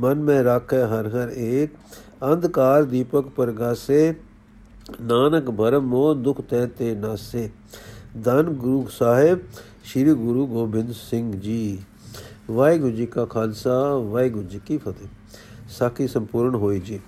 ਮਨ ਮੈਂ ਰਾਖੇ ਹਰ ਹਰ ਏਕ, ਅੰਧਕਾਰ ਦੀਪਕ ਪ੍ਰਗਾਸੇ, ਨਾਨਕ ਭਰਮ ਮੋਹ ਦੁਖ ਤੈ ਤੇ ਨਾਸੇ, ਧੰਨ ਗੁਰੂ ਸਾਹਿਬ, ਸ੍ਰੀ ਗੁਰੂ ਗੋਬਿੰਦ ਸਿੰਘ ਜੀ। ਵਾਹਿਗੁਰੂ ਜੀ ਕਾ ਖਾਲਸਾ ਵਾਹਿਗੁਰੂ ਜੀ ਕੀ ਫਤਿਹ। ਸਾਖੀ ਸੰਪੂਰਨ ਹੋਈ ਜੀ।